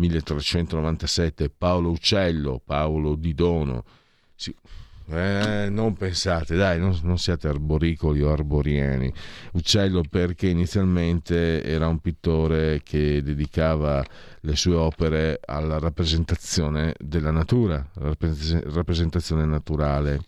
1397 Paolo Uccello, Paolo Di Dono. Sì. Eh, non pensate, dai, non, non, siate arboricoli o arborieni. Uccello perché inizialmente era un pittore che dedicava le sue opere alla rappresentazione della natura, rappresentazione naturale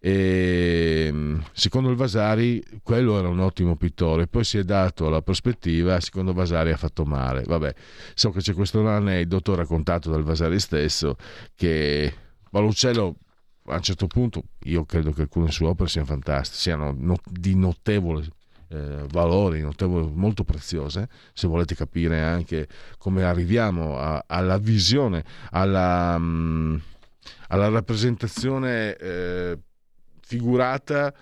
e mm, secondo il Vasari quello era un ottimo pittore poi si è dato la prospettiva secondo Vasari ha fatto male. Vabbè so che c'è questo aneddoto raccontato dal Vasari stesso che Paolo Uccello a un certo punto io credo che alcune sue opere siano fantastiche siano di notevole eh, valore notevole, molto preziose se volete capire anche come arriviamo a, alla visione alla, mh, mm, alla rappresentazione eh, figurata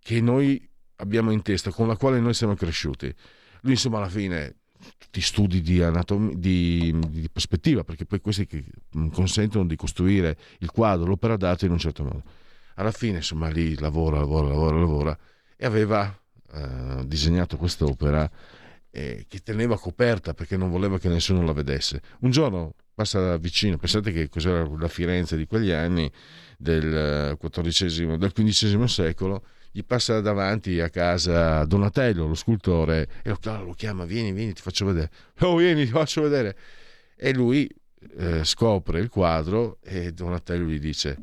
che noi abbiamo in testa, con la quale noi siamo cresciuti. Lui, insomma, alla fine tutti studi di, anatomia, di, di prospettiva, perché poi questi che consentono di costruire il quadro, l'opera d'arte in un certo modo. Alla fine, insomma, lì lavora, lavora, lavora, lavora e aveva eh, disegnato quest'opera eh, che teneva coperta perché non voleva che nessuno la vedesse. Un giorno passa vicino, pensate che cos'era la Firenze di quegli anni, del, XIV, del XV secolo, gli passa davanti a casa Donatello, lo scultore, e lo, lo chiama, vieni, vieni, ti faccio vedere. Oh, vieni, ti faccio vedere. E lui eh, scopre il quadro e Donatello gli dice,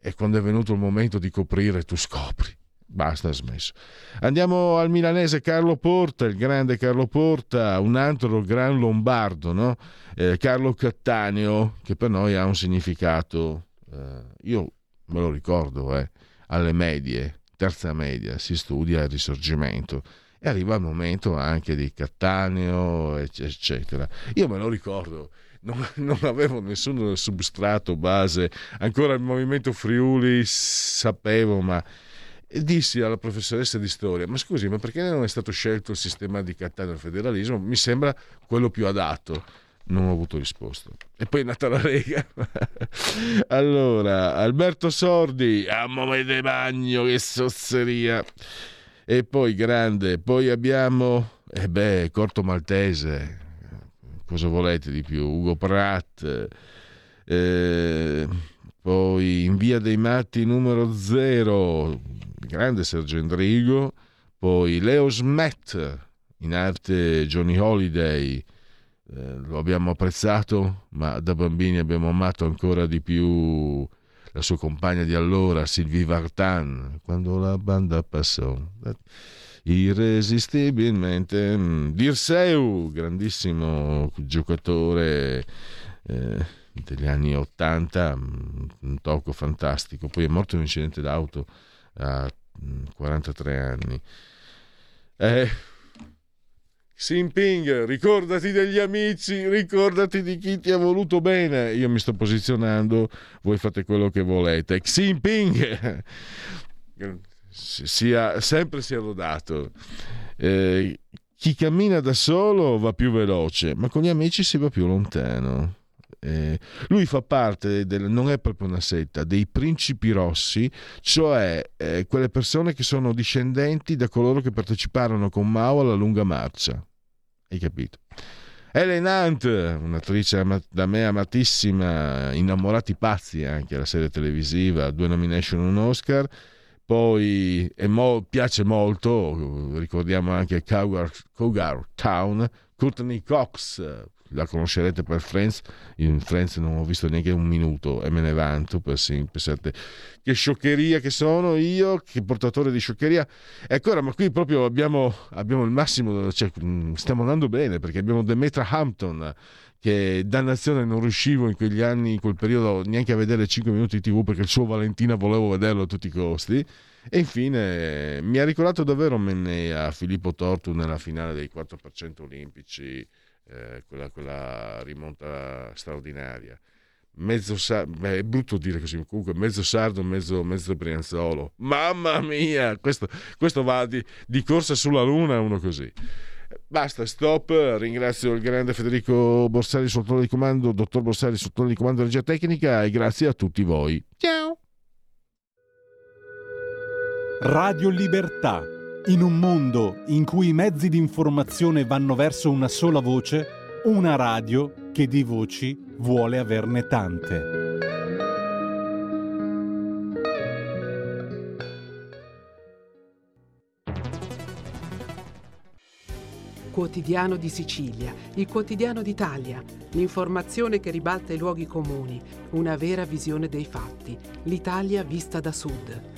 e quando è venuto il momento di coprire, tu scopri. Basta, smesso. Andiamo al milanese Carlo Porta, il grande Carlo Porta, un altro gran lombardo, no? eh, Carlo Cattaneo, che per noi ha un significato. Eh, io me lo ricordo, eh, alle medie, terza media, si studia il risorgimento e arriva il momento anche di Cattaneo, eccetera. Io me lo ricordo. Non, non, avevo nessun substrato base, ancora il movimento Friuli sapevo, ma dissi alla professoressa di storia: Ma scusi, ma perché non è stato scelto il sistema di Cattaneo del federalismo? Mi sembra quello più adatto non ho avuto risposta. E poi è nata la Lega. allora, Alberto Sordi, amo de bagno, che sozzeria. E poi grande, poi abbiamo, e eh beh, Corto Maltese, cosa volete di più? Ugo Pratt, eh, poi in Via dei Matti numero 0, grande Sergio Endrigo, poi Leo Smet, in arte Johnny Holiday, eh, lo abbiamo apprezzato, ma da bambini abbiamo amato ancora di più la sua compagna di allora, Sylvie Vartan, quando la banda passò. Irresistibilmente. Mm, Dirseu, grandissimo giocatore eh, degli anni 80, mm, un tocco fantastico. Poi è morto in un incidente d'auto a 43 mm, anni. Eh, Xi Jinping, ricordati degli amici, ricordati di chi ti ha voluto bene. Io mi sto posizionando, voi fate quello che volete. Xi Jinping sia, sempre sia lodato. Eh, chi cammina da solo va più veloce, ma con gli amici si va più lontano. Eh, lui fa parte, del, non è proprio una setta, dei principi rossi, cioè eh, quelle persone che sono discendenti da coloro che parteciparono con Mao alla lunga marcia. Hai capito? Ellen Hunt, un'attrice da me amatissima, innamorati pazzi anche alla serie televisiva, due nomination, un Oscar, poi mo- piace molto, ricordiamo anche Cougar, Cougar Town, Courtney Cox, la conoscerete per Friends, in Friends non ho visto neanche un minuto e me ne vanto, pensate che scioccheria che sono io, che portatore di scioccheria. Ecco, ora, ma qui proprio abbiamo, abbiamo il massimo, cioè, mm, stiamo andando bene perché abbiamo Demetra Hampton, che dannazione non riuscivo in quegli anni, in quel periodo, neanche a vedere 5 minuti di tv perché il suo Valentina volevo vederlo a tutti i costi. E infine mi ha ricordato davvero Mennea, Filippo Tortu nella finale dei 4% olimpici, eh, quella, quella, rimonta straordinaria. Mezzo sardo, è brutto dire così, comunque mezzo sardo, mezzo, mezzo brianzolo. Mamma mia, questo, questo va di, di corsa sulla luna, uno così. Basta, stop. Ringrazio il grande Federico Borsari, sottone di comando, dottor Borsari, sottone di comando regia tecnica e grazie a tutti voi. Ciao. Radio Libertà. In un mondo in cui i mezzi di informazione vanno verso una sola voce, una radio che di voci vuole averne tante. Quotidiano di Sicilia, il quotidiano d'Italia, l'informazione che ribalta i luoghi comuni, una vera visione dei fatti, l'Italia vista da sud.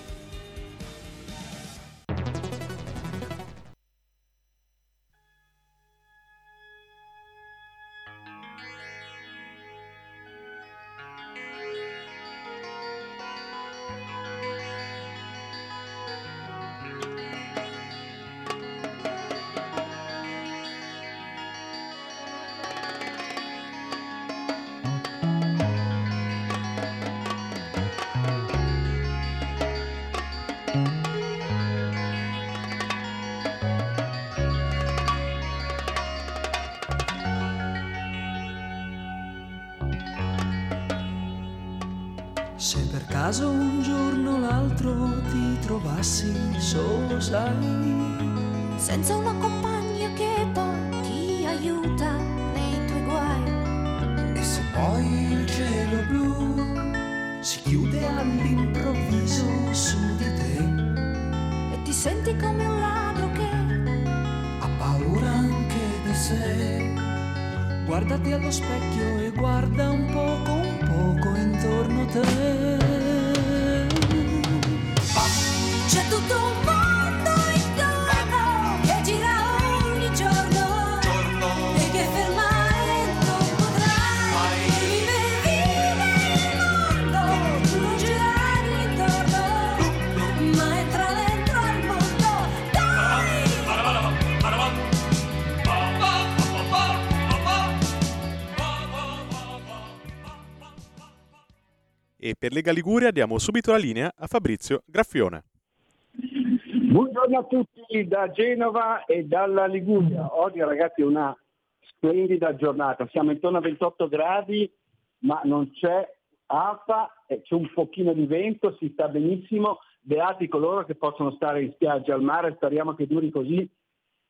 Lega Liguria diamo subito la linea a Fabrizio Graffione. Buongiorno a tutti da Genova e dalla Liguria. Oggi ragazzi è una splendida giornata, siamo intorno a 28 gradi ma non c'è afa, c'è un pochino di vento, si sta benissimo, beati coloro che possono stare in spiaggia al mare, speriamo che duri così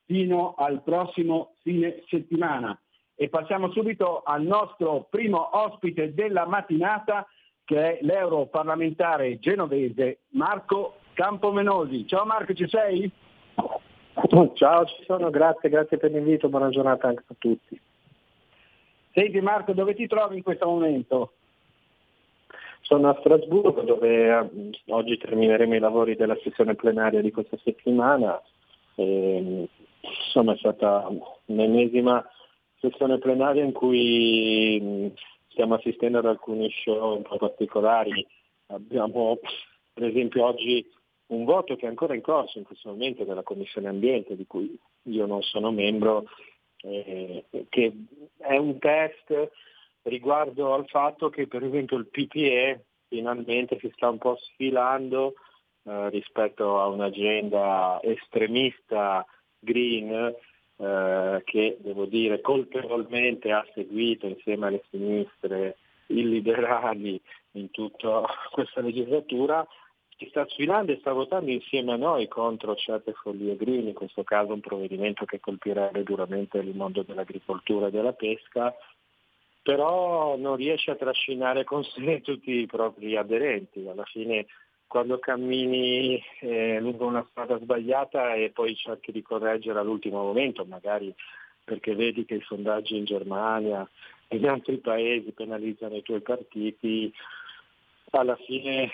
fino al prossimo fine settimana. E passiamo subito al nostro primo ospite della mattinata che è l'europarlamentare genovese Marco Campomenosi. Ciao Marco, ci sei? Ciao, ci sono, grazie, grazie per l'invito, buona giornata anche a tutti. Senti Marco, dove ti trovi in questo momento? Sono a Strasburgo dove eh, oggi termineremo i lavori della sessione plenaria di questa settimana. E, insomma è stata un'ennesima sessione plenaria in cui stiamo assistendo ad alcuni show un po' particolari. Abbiamo per esempio oggi un voto che è ancora in corso in questo momento della Commissione Ambiente, di cui io non sono membro, eh, che è un test riguardo al fatto che per esempio il PPE finalmente si sta un po' sfilando eh, rispetto a un'agenda estremista green eh, che devo dire colpevolmente ha seguito insieme alle sinistre i liberali in tutta questa legislatura, si sta sfilando e sta votando insieme a noi contro certe follie green, in questo caso un provvedimento che colpirebbe duramente il mondo dell'agricoltura e della pesca, però non riesce a trascinare con sé tutti i propri aderenti. Alla fine quando cammini eh, lungo una strada sbagliata e poi cerchi di correggere all'ultimo momento, magari perché vedi che i sondaggi in Germania e in altri paesi penalizzano i tuoi partiti, alla fine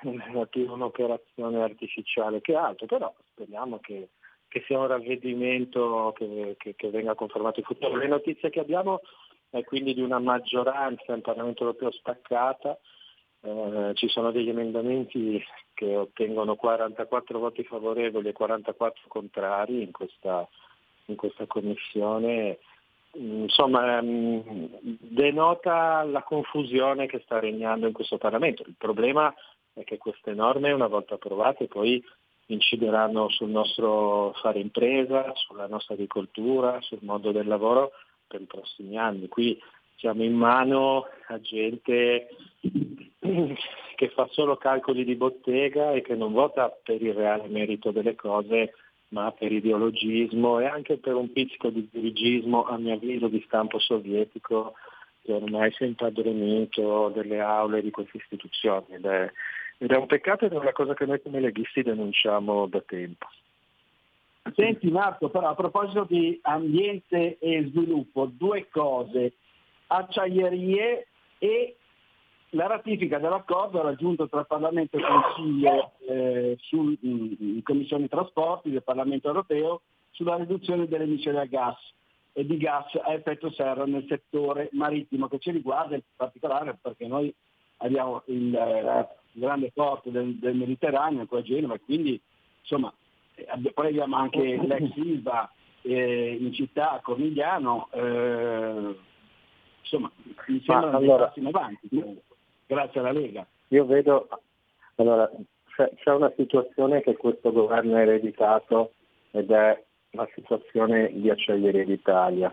è più un'operazione artificiale che altro, però speriamo che, che sia un ravvedimento che, che, che venga confermato in futuro. Le notizie che abbiamo è quindi di una maggioranza in Parlamento europeo spaccata, eh, ci sono degli emendamenti che ottengono 44 voti favorevoli e 44 contrari in questa, in questa commissione. Mm, insomma, mm, denota la confusione che sta regnando in questo Parlamento. Il problema è che queste norme, una volta approvate, poi incideranno sul nostro fare impresa, sulla nostra agricoltura, sul mondo del lavoro per i prossimi anni. Qui siamo in mano a gente che fa solo calcoli di bottega e che non vota per il reale merito delle cose, ma per ideologismo e anche per un pizzico di dirigismo, a mio avviso, di stampo sovietico, che ormai si è impadronito delle aule di queste istituzioni. Ed è, ed è un peccato ed è una cosa che noi come leghisti denunciamo da tempo. Senti Marco, però a proposito di ambiente e sviluppo, due cose, acciaierie e la ratifica dell'accordo raggiunto tra Parlamento e Consiglio eh, sul, in Commissione Trasporti del Parlamento europeo sulla riduzione delle emissioni a gas e di gas a effetto serra nel settore marittimo che ci riguarda in particolare perché noi abbiamo il, eh, grande porto del, del Mediterraneo qua a Genova e quindi insomma eh, poi abbiamo anche l'ex Ilva eh, in città a Cornigliano eh, insomma mi sembra allora, passi in avanti grazie alla Lega. Io vedo, allora, c'è, c'è una situazione che questo governo ha ereditato ed è la situazione di Acciaieria d'Italia,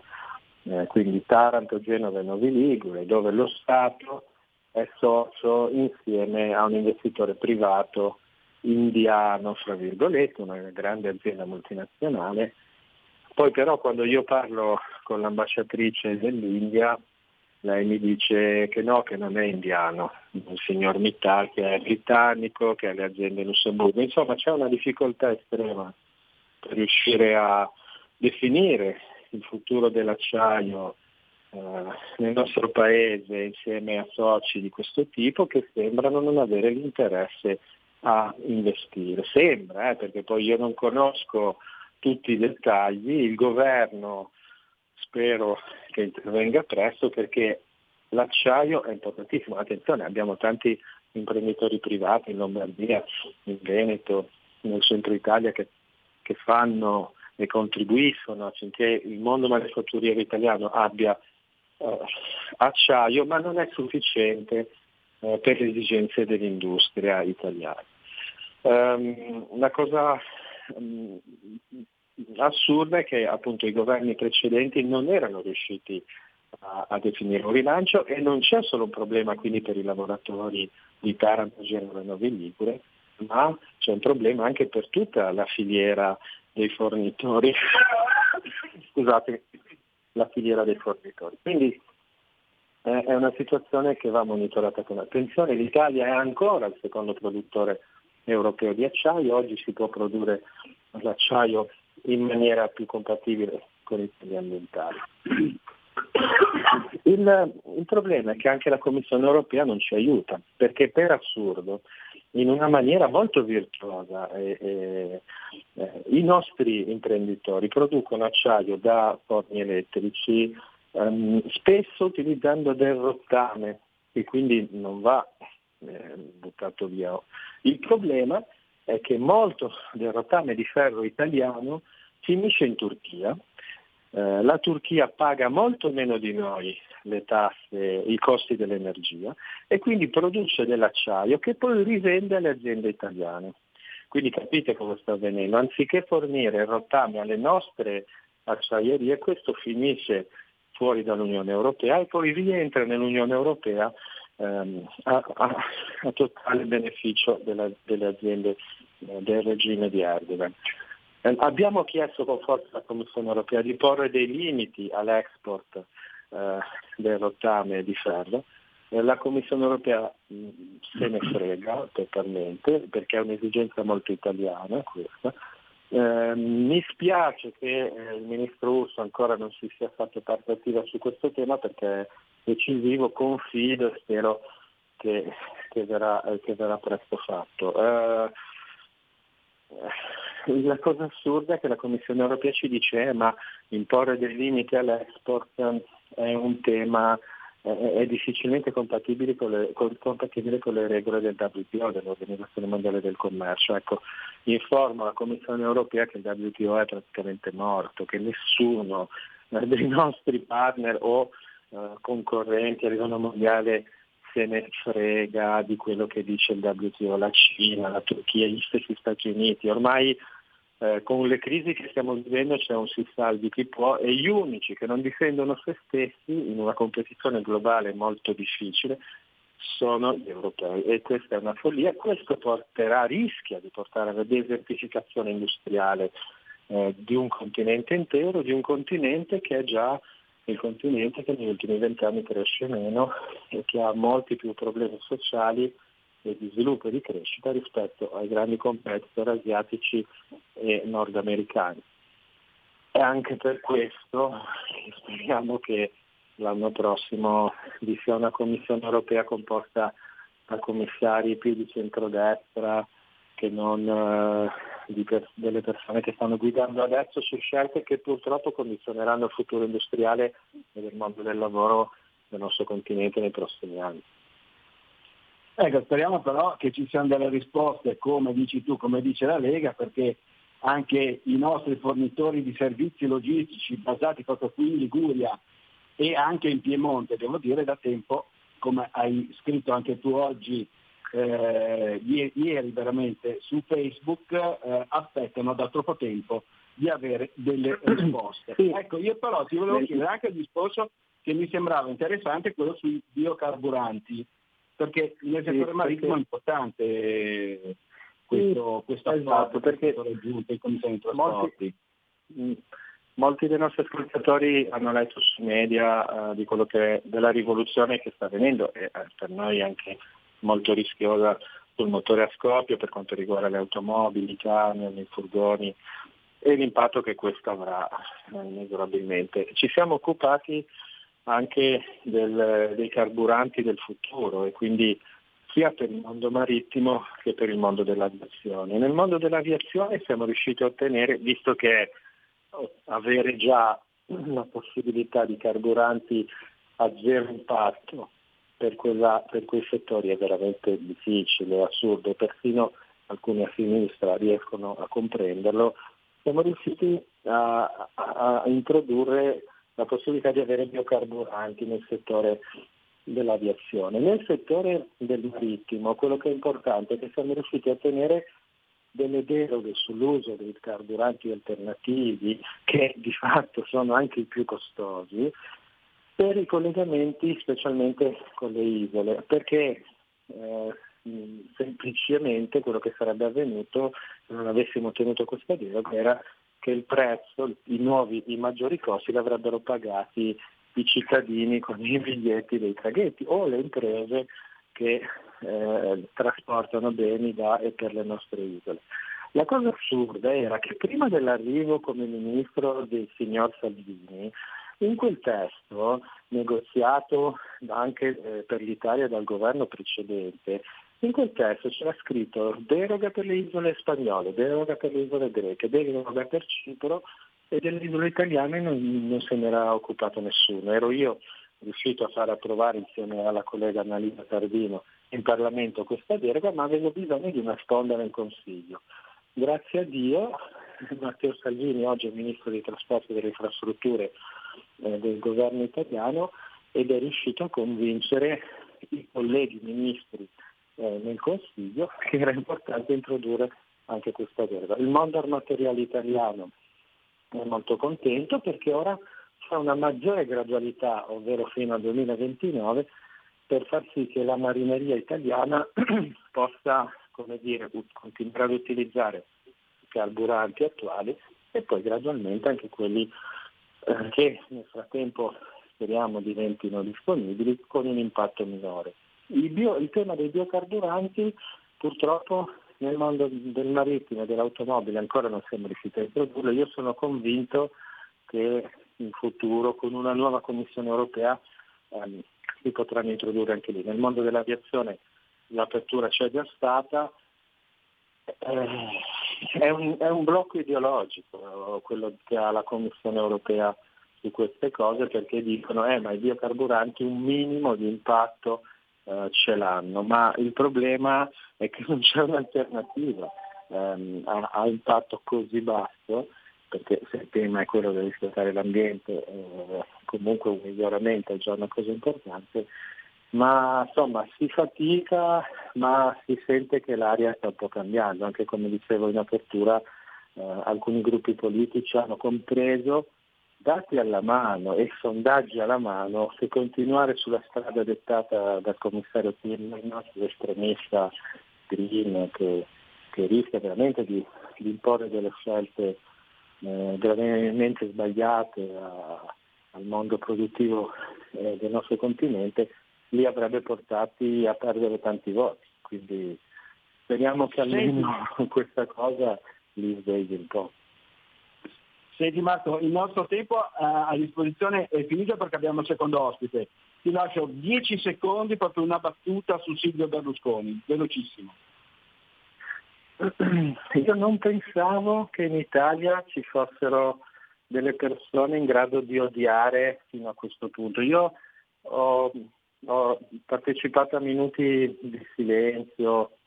eh, quindi Taranto, Genova e Novi Ligure, dove lo Stato è socio insieme a un investitore privato indiano, fra virgolette, una grande azienda multinazionale. Poi però quando io parlo con l'ambasciatrice dell'India lei mi dice che no, che non è indiano, il signor Mittal che è britannico, che ha le aziende in Lussemburgo, insomma c'è una difficoltà estrema per riuscire a definire il futuro dell'acciaio eh, nel nostro paese insieme a soci di questo tipo che sembrano non avere l'interesse a investire. Sembra, eh, perché poi io non conosco tutti i dettagli, il governo spero che intervenga presto perché l'acciaio è importantissimo. Attenzione, abbiamo tanti imprenditori privati in Lombardia, in Veneto, nel centro Italia che, che fanno e contribuiscono affinché il mondo manifatturiero italiano abbia eh, acciaio, ma non è sufficiente eh, per le esigenze dell'industria italiana. Um, una cosa um, assurda è che appunto i governi precedenti non erano riusciti a, a, definire un rilancio e non c'è solo un problema quindi per i lavoratori di Taranto, Genova e Novi Ligure, ma c'è un problema anche per tutta la filiera dei fornitori. Scusate, la filiera dei fornitori. Quindi eh, è una situazione che va monitorata con attenzione. L'Italia è ancora il secondo produttore europeo di acciaio, oggi si può produrre l'acciaio in maniera più compatibile con i temi ambientali. Il, il, problema è che anche la Commissione europea non ci aiuta, perché per assurdo, in una maniera molto virtuosa, eh, eh, i nostri imprenditori producono acciaio da forni elettrici, ehm, spesso utilizzando del rottame, che quindi non va eh, buttato via. Il problema è che molto del rottame di ferro italiano finisce in Turchia. Eh, la Turchia paga molto meno di noi le tasse, i costi dell'energia e quindi produce dell'acciaio che poi rivende alle aziende italiane. Quindi capite cosa sta avvenendo, anziché fornire il rottame alle nostre acciaierie, questo finisce fuori dall'Unione Europea e poi rientra nell'Unione Europea ehm, a, a, a, totale beneficio della, delle aziende eh, del regime di Erdogan. Eh, abbiamo chiesto con forza alla Commissione Europea di porre dei limiti all'export eh, del rottame di ferro. Eh, la Commissione Europea mh, se ne frega totalmente perché è un'esigenza molto italiana questa. Eh, mi spiace che eh, il ministro Urso ancora non si sia fatto parte attiva su questo tema perché decisivo, confido e spero che, che, verrà, che verrà, presto fatto. Eh, la cosa assurda è che la Commissione europea ci dice eh, ma imporre dei limiti all'export è un tema è difficilmente compatibile con, le, compatibile con le regole del WTO, dell'Organizzazione Mondiale del Commercio. Ecco, informo la Commissione europea che il WTO è praticamente morto, che nessuno dei nostri partner o uh, concorrenti a livello mondiale se ne frega di quello che dice il WTO, la Cina, la Turchia, gli stessi Stati Uniti. Ormai eh, con le crisi che stiamo vivendo c'è un si salvi chi può e gli unici che non difendono se stessi in una competizione globale molto difficile sono gli europei e questa è una follia. Questo porterà, rischia di portare alla desertificazione industriale eh, di un continente intero, di un continente che è già il continente che negli ultimi vent'anni cresce meno e che ha molti più problemi sociali di sviluppo e di crescita rispetto ai grandi competitor asiatici e nordamericani. E anche per questo speriamo che l'anno prossimo vi sia una Commissione europea composta da commissari più di centrodestra che non eh, per, delle persone che stanno guidando adesso su scelte che purtroppo condizioneranno il futuro industriale e del mondo del lavoro del nostro continente nei prossimi anni. Ecco, speriamo però che ci siano delle risposte, come dici tu, come dice la Lega, perché anche i nostri fornitori di servizi logistici basati proprio qui in Liguria e anche in Piemonte, devo dire da tempo, come hai scritto anche tu oggi, eh, ieri veramente su Facebook, eh, aspettano da troppo tempo di avere delle risposte. Ecco, io però ti volevo chiedere anche il discorso che mi sembrava interessante, quello sui biocarburanti perché nel settore sì, marittimo è importante questo, sì, questo esatto, perché raggiunto in commissione. Molti, molti dei nostri ascoltatori hanno letto sui media uh, di quello che, della rivoluzione che sta avvenendo e uh, per noi anche molto rischiosa sul motore a scoppio per quanto riguarda le automobili, i camion, i furgoni e l'impatto che questo avrà uh, inesorabilmente. Ci siamo occupati anche del, dei carburanti del futuro e quindi sia per il mondo marittimo che per il mondo dell'aviazione. Nel mondo dell'aviazione siamo riusciti a ottenere, visto che avere già la possibilità di carburanti a zero impatto per, quella, per quei settori è veramente difficile, assurdo, persino alcuni a sinistra riescono a comprenderlo, siamo riusciti a, a, a introdurre la possibilità di avere biocarburanti nel settore dell'aviazione. Nel settore del marittimo quello che è importante è che siamo riusciti a ottenere delle deroghe sull'uso dei carburanti alternativi, che di fatto sono anche i più costosi, per i collegamenti specialmente con le isole, perché eh, semplicemente quello che sarebbe avvenuto se non avessimo ottenuto questa deroga era che il prezzo, i nuovi, i maggiori costi li avrebbero pagati i cittadini con i biglietti dei traghetti o le imprese che eh, trasportano beni da e per le nostre isole. La cosa assurda era che prima dell'arrivo come ministro del signor Salvini, in quel testo negoziato anche eh, per l'Italia dal governo precedente, in quel testo c'era scritto deroga per le isole spagnole, deroga per le isole greche, deroga per Cipro e delle isole italiane non, non se n'era occupato nessuno. Ero io riuscito a far approvare insieme alla collega Annalisa Tardino in Parlamento questa deroga, ma avevo bisogno di una sponda nel Consiglio. Grazie a Dio Matteo Salvini oggi è Ministro dei Trasporti e delle Infrastrutture eh, del governo italiano ed è riuscito a convincere i colleghi ministri eh, nel Consiglio che era importante introdurre anche questa deroga. Il mondo armatoriale italiano è molto contento perché ora c'è una maggiore gradualità, ovvero fino al 2029, per far sì che la marineria italiana possa dire, continuare ad utilizzare i carburanti attuali e poi gradualmente anche quelli eh, che nel frattempo speriamo diventino disponibili con un impatto minore. Il, bio, il tema dei biocarburanti purtroppo nel mondo del marittimo e dell'automobile ancora non siamo riusciti a introdurlo. Io sono convinto che in futuro con una nuova Commissione europea ehm, si potranno introdurre anche lì. Nel mondo dell'aviazione l'apertura c'è già stata, eh, è, un, è un blocco ideologico quello che ha la Commissione europea su queste cose perché dicono eh, ma i biocarburanti un minimo di impatto eh, ce l'hanno, ma il problema è che non c'è un'alternativa ehm, a, a, impatto così basso, perché se il tema è quello di rispettare l'ambiente, eh, comunque un miglioramento è già una cosa importante, ma insomma si fatica, ma si sente che l'aria sta un po' cambiando, anche come dicevo in apertura, eh, alcuni gruppi politici hanno compreso dati alla mano e sondaggi alla mano, se continuare sulla strada dettata dal commissario Timmermans, l'estremista green che, che, rischia veramente di, di, imporre delle scelte eh, gravemente sbagliate a, al mondo produttivo eh, del nostro continente, li avrebbe portati a perdere tanti voti. Quindi speriamo che almeno questa cosa li svegli un po'. Senti Marco, il nostro tempo uh, a disposizione è finito perché abbiamo il secondo ospite. Ti lascio 10 secondi per una battuta su Silvio Berlusconi, velocissimo. Io non pensavo che in Italia ci fossero delle persone in grado di odiare fino a questo punto. Io ho, ho partecipato a minuti di silenzio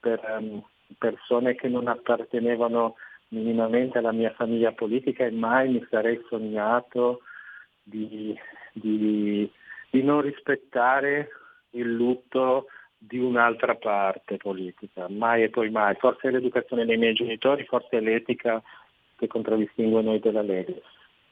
per um, persone che non appartenevano minimamente alla mia famiglia politica e mai mi sarei sognato di, di, di non rispettare il lutto di un'altra parte politica, mai e poi mai. Forse è l'educazione dei miei genitori, forse è l'etica che contraddistingue noi della Lega.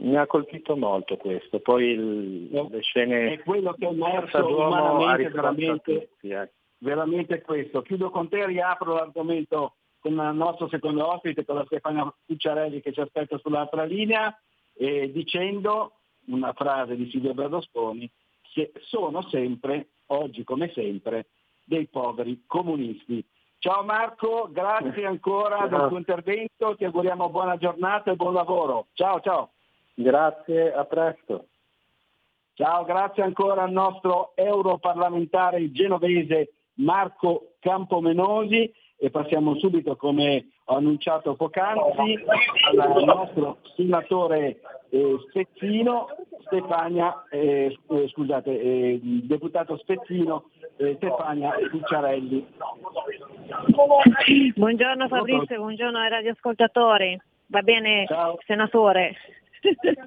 Mi ha colpito molto questo, poi il, le scene... È quello che è emerso umanamente veramente, eh. veramente questo. Chiudo con te, riapro l'argomento con il nostro secondo ospite, con la Stefania Cucciarelli che ci aspetta sull'altra linea, eh, dicendo una frase di Silvio Berlusconi, che sono sempre, oggi come sempre, dei poveri comunisti. Ciao Marco, grazie ancora del tuo intervento, ti auguriamo buona giornata e buon lavoro. Ciao ciao. Grazie, a presto. Ciao, grazie ancora al nostro europarlamentare genovese Marco Campomenosi e passiamo subito, come ho annunciato poc'anzi, al nostro senatore eh, Spezzino, Stefania, eh, eh, scusate, eh, deputato Spezzino, eh, Stefania Cucciarelli. Buongiorno Fabrizio, buongiorno ai radioascoltatori. Va bene, Ciao. senatore?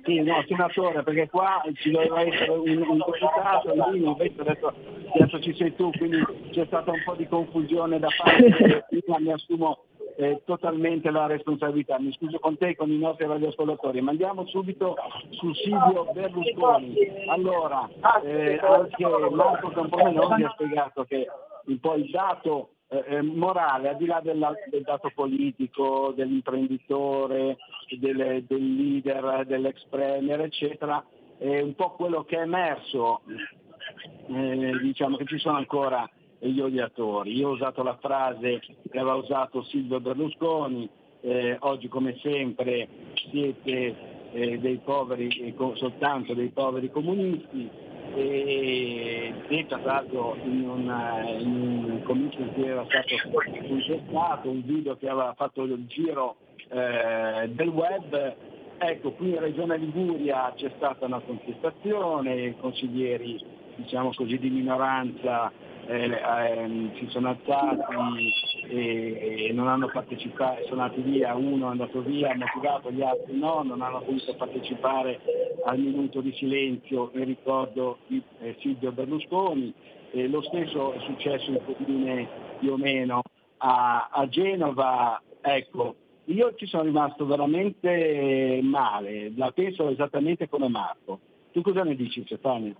Sì, no, senatore, perché qua ci doveva essere un, un deputato, invece adesso, adesso ci sei tu, quindi c'è stata un po' di confusione da parte mia, mi assumo eh, totalmente la responsabilità. Mi scuso con te e con i nostri radioascoltatori, ma andiamo subito su Silvio Berlusconi. Allora, eh, anche Marco Campomenoni ha spiegato che un po' il dato eh, eh, morale, al di là della, del dato politico, dell'imprenditore, del, del leader, dell'ex premier, eccetera, è un po' quello che è emerso, eh, diciamo che ci sono ancora gli odiatori. Io ho usato la frase che aveva usato Silvio Berlusconi, eh, oggi come sempre siete eh, dei poveri, eh, soltanto dei poveri comunisti, e detta tra l'altro in, una, in un comizio in cui era stato contestato, un video che aveva fatto il giro eh, del web. Ecco, qui in Regione Liguria c'è stata una contestazione, consiglieri diciamo così, di minoranza eh, eh, si sono alzati e, e non hanno partecipato, sono andati via, uno è andato via, motivato, gli altri no, non hanno voluto partecipare al minuto di silenzio in ricordo di eh, Silvio Berlusconi. E lo stesso è successo in comune più o meno a, a Genova, ecco, io ci sono rimasto veramente male, la penso esattamente come Marco. Tu cosa ne dici Stefania?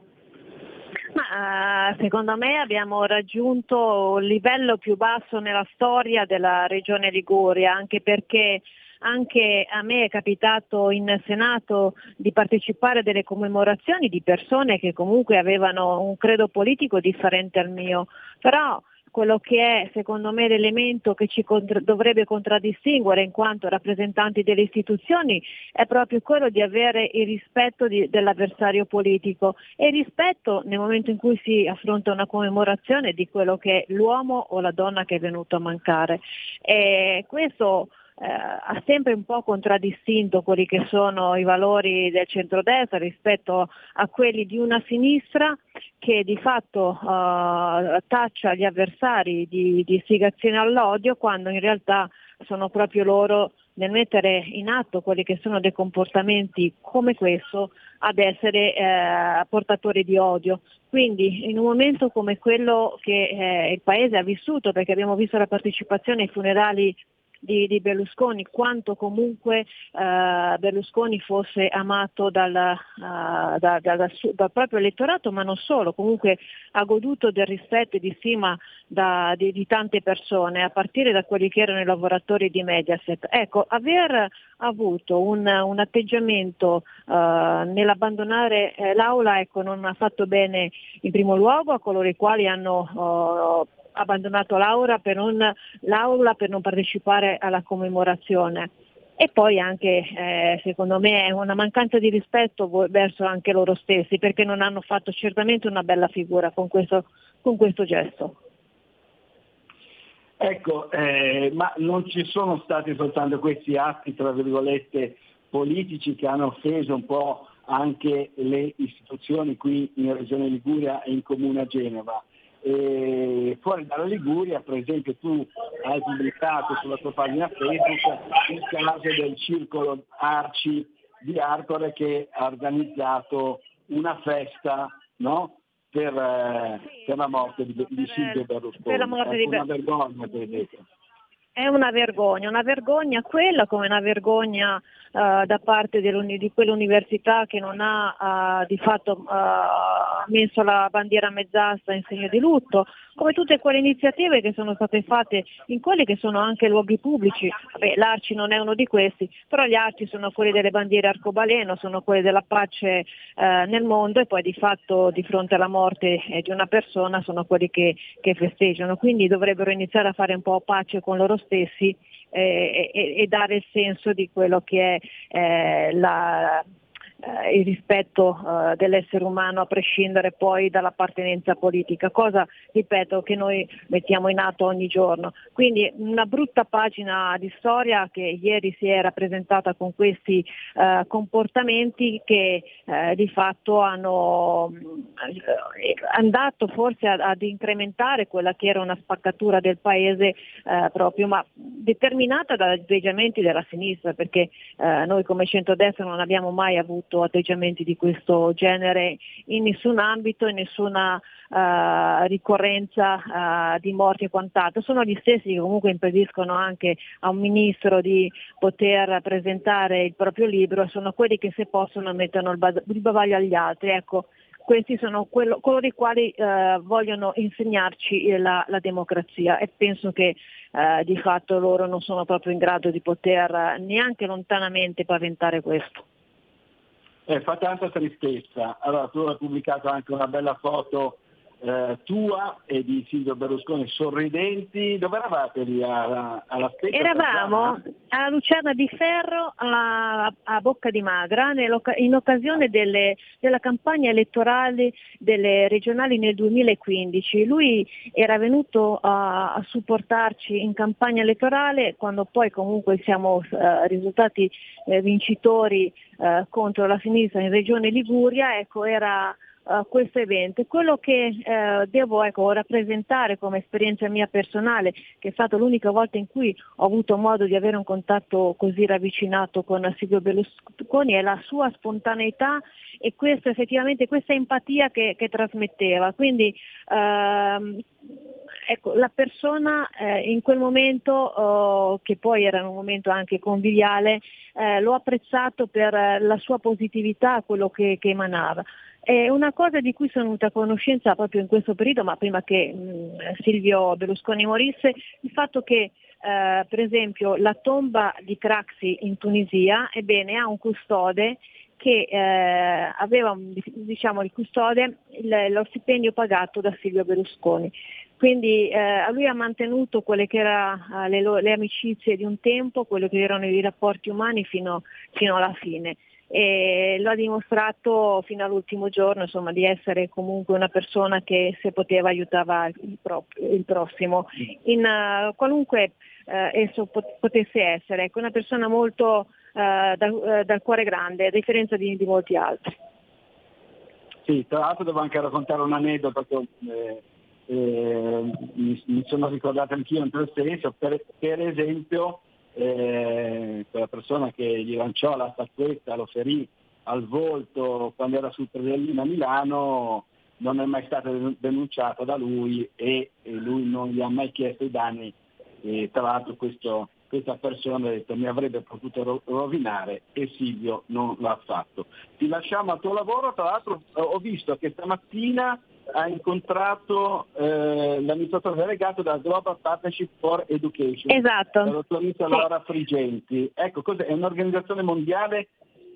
Ma, eh, secondo me abbiamo raggiunto il livello più basso nella storia della regione Liguria, anche perché anche a me è capitato in Senato di partecipare a delle commemorazioni di persone che comunque avevano un credo politico differente al mio, però quello che è secondo me l'elemento che ci contra- dovrebbe contraddistinguere in quanto rappresentanti delle istituzioni è proprio quello di avere il rispetto di- dell'avversario politico e rispetto nel momento in cui si affronta una commemorazione di quello che è l'uomo o la donna che è venuto a mancare. E questo eh, ha sempre un po' contraddistinto quelli che sono i valori del centrodestra rispetto a quelli di una sinistra che di fatto eh, taccia gli avversari di, di istigazione all'odio quando in realtà sono proprio loro nel mettere in atto quelli che sono dei comportamenti come questo ad essere eh, portatori di odio. Quindi in un momento come quello che eh, il Paese ha vissuto, perché abbiamo visto la partecipazione ai funerali di, di Berlusconi, quanto comunque uh, Berlusconi fosse amato dal, uh, da, da, da, dal, proprio elettorato, ma non solo, comunque ha goduto del rispetto e di stima di, di, tante persone, a partire da quelli che erano i lavoratori di Mediaset. Ecco, aver avuto un, un atteggiamento uh, nell'abbandonare eh, l'aula ecco, non ha fatto bene in primo luogo a coloro i quali hanno abbandonato l'aula per, non, l'aula per non partecipare alla commemorazione. E poi anche, eh, secondo me, è una mancanza di rispetto verso anche loro stessi, perché non hanno fatto certamente una bella figura con questo, con questo gesto. Ecco, eh, ma non ci sono stati soltanto questi atti, tra virgolette, politici che hanno offeso un po' anche le istituzioni qui in Regione Liguria e in Comune a Genova. E fuori dalla Liguria, per esempio tu hai pubblicato sulla tua pagina Facebook il caso del circolo Arci di Arcore che ha organizzato una festa no? per, eh, per, la morte di, di Silvio Berlusconi. Per la morte di una vergogna per esempio. È una vergogna, una vergogna quella come una vergogna uh, da parte di quell'università che non ha uh, di fatto uh, messo la bandiera mezz'asta in segno di lutto, come tutte quelle iniziative che sono state fatte in quelli che sono anche luoghi pubblici. Beh, l'Arci non è uno di questi, però gli Arci sono quelli delle bandiere arcobaleno, sono quelli della pace nel mondo e poi di fatto di fronte alla morte di una persona sono quelli che, che festeggiano. Quindi dovrebbero iniziare a fare un po' pace con loro stessi eh, e, e, dare il senso di quello che è eh, la, eh, il rispetto eh, dell'essere umano a prescindere poi dall'appartenenza politica, cosa ripeto che noi mettiamo in atto ogni giorno. Quindi una brutta pagina di storia che ieri si è rappresentata con questi eh, comportamenti che eh, di fatto hanno eh, andato forse ad, ad, incrementare quella che era una spaccatura del paese eh, proprio, ma determinata dagli atteggiamenti della sinistra, perché noi come centrodestra non abbiamo mai avuto avuto atteggiamenti di questo genere in nessun ambito, in nessuna uh, ricorrenza uh, di morti e quant'altro. Sono gli stessi che comunque impediscono anche a un ministro di poter presentare il proprio libro, sono quelli che se possono mettono il, bad- il bavaglio agli altri. Ecco, questi sono quello, coloro i quali eh, vogliono insegnarci la, la, democrazia e penso che eh, di fatto loro non sono proprio in grado di poter neanche lontanamente paventare questo. Eh, fa tanta tristezza. Allora tu hai pubblicato anche una bella foto eh, tua e di Silvio Berlusconi sorridenti. Dove eravate lì alla, alla? Eravamo a Lucerna di Ferro a, a Bocca di Magra in occasione delle, della campagna elettorale delle regionali nel 2015. Lui era venuto a, a supportarci in campagna elettorale quando poi comunque siamo eh, risultati eh, vincitori eh, contro la sinistra in regione Liguria, ecco, era questo evento. Quello che uh, devo ecco, rappresentare come esperienza mia personale, che è stata l'unica volta in cui ho avuto modo di avere un contatto così ravvicinato con Silvio Berlusconi, è la sua spontaneità e questo, effettivamente questa empatia che, che trasmetteva. Quindi, uh, ecco, la persona eh, in quel momento, oh, che poi era un momento anche conviviale, eh, l'ho apprezzato per eh, la sua positività, quello che, che emanava. È una cosa di cui sono venuta a conoscenza proprio in questo periodo, ma prima che mh, Silvio Berlusconi morisse, il fatto che eh, per esempio la tomba di Craxi in Tunisia, ebbene, ha un custode che eh, aveva diciamo, il custode il, lo stipendio pagato da Silvio Berlusconi. Quindi eh, lui ha mantenuto quelle che erano eh, le, le, amicizie di un tempo, quelli che erano i rapporti umani fino, fino alla fine e lo ha dimostrato fino all'ultimo giorno insomma, di essere comunque una persona che se poteva aiutava il, pro- il prossimo in uh, qualunque uh, esso pot- potesse essere, ecco, una persona molto uh, dal, dal, cuore grande, a differenza di, di, molti altri. Sì, tra l'altro devo anche raccontare un aneddoto che eh, eh, mi, mi, sono ricordato anch'io in tal senso, per, per esempio eh, quella persona che gli lanciò la statuetta, lo ferì al volto quando era sul Predellino a Milano, non è mai stata denunciata da lui e, e lui non gli ha mai chiesto i danni. E, tra l'altro questo, questa persona ha detto mi avrebbe potuto rovinare e Silvio non l'ha fatto. Ti lasciamo al tuo lavoro, tra l'altro ho visto che stamattina ha incontrato eh, l'amministratore delegato della Global Partnership for Education, esatto. la dottoressa Laura Frigenti. Ecco, cos'è? È un'organizzazione mondiale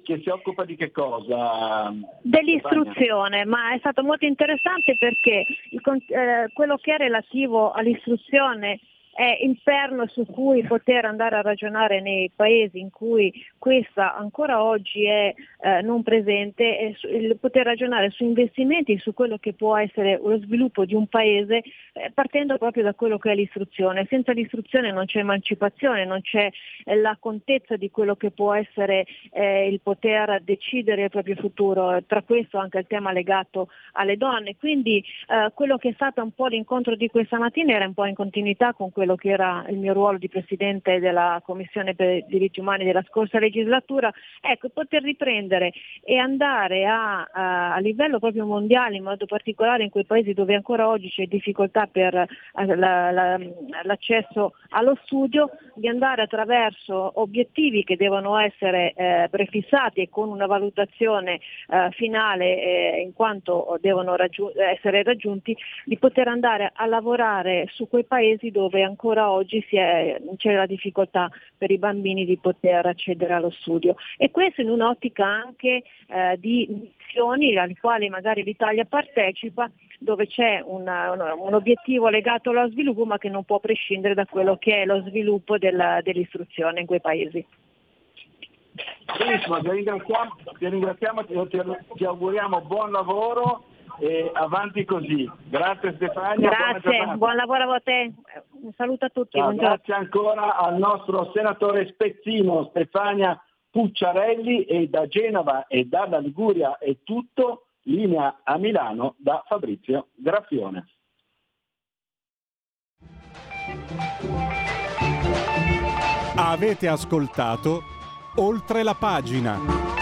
che si occupa di che cosa? Dell'istruzione, ma è stato molto interessante perché il, eh, quello che è relativo all'istruzione è il perno su cui poter andare a ragionare nei paesi in cui questa ancora oggi è eh, non presente, è il poter ragionare su investimenti, su quello che può essere lo sviluppo di un paese eh, partendo proprio da quello che è l'istruzione. Senza l'istruzione non c'è emancipazione, non c'è eh, la contezza di quello che può essere eh, il poter decidere il proprio futuro, tra questo anche il tema legato alle donne. Quindi eh, quello che è stato un po' l'incontro di questa mattina era un po' in continuità con quello quello che era il mio ruolo di Presidente della Commissione per i diritti umani della scorsa legislatura, ecco, poter riprendere e andare a, a, a livello proprio mondiale, in modo particolare in quei paesi dove ancora oggi c'è difficoltà per eh, la, la, l'accesso allo studio, di andare attraverso obiettivi che devono essere eh, prefissati e con una valutazione eh, finale eh, in quanto devono raggiun- essere raggiunti, di poter andare a lavorare su quei paesi dove ancora ancora oggi è, c'è la difficoltà per i bambini di poter accedere allo studio e questo in un'ottica anche eh, di missioni alle quali magari l'Italia partecipa dove c'è una, una, un obiettivo legato allo sviluppo ma che non può prescindere da quello che è lo sviluppo della, dell'istruzione in quei paesi. Benissimo, ti ringraziamo, ti, ringraziamo, ti auguriamo buon lavoro e avanti così. Grazie Stefania. Grazie, buon lavoro a te. Un saluto a tutti. Ciao, grazie ancora al nostro senatore Spezzino Stefania Pucciarelli e da Genova e dalla Liguria è tutto. Linea a Milano da Fabrizio Graffione. Avete ascoltato oltre la pagina.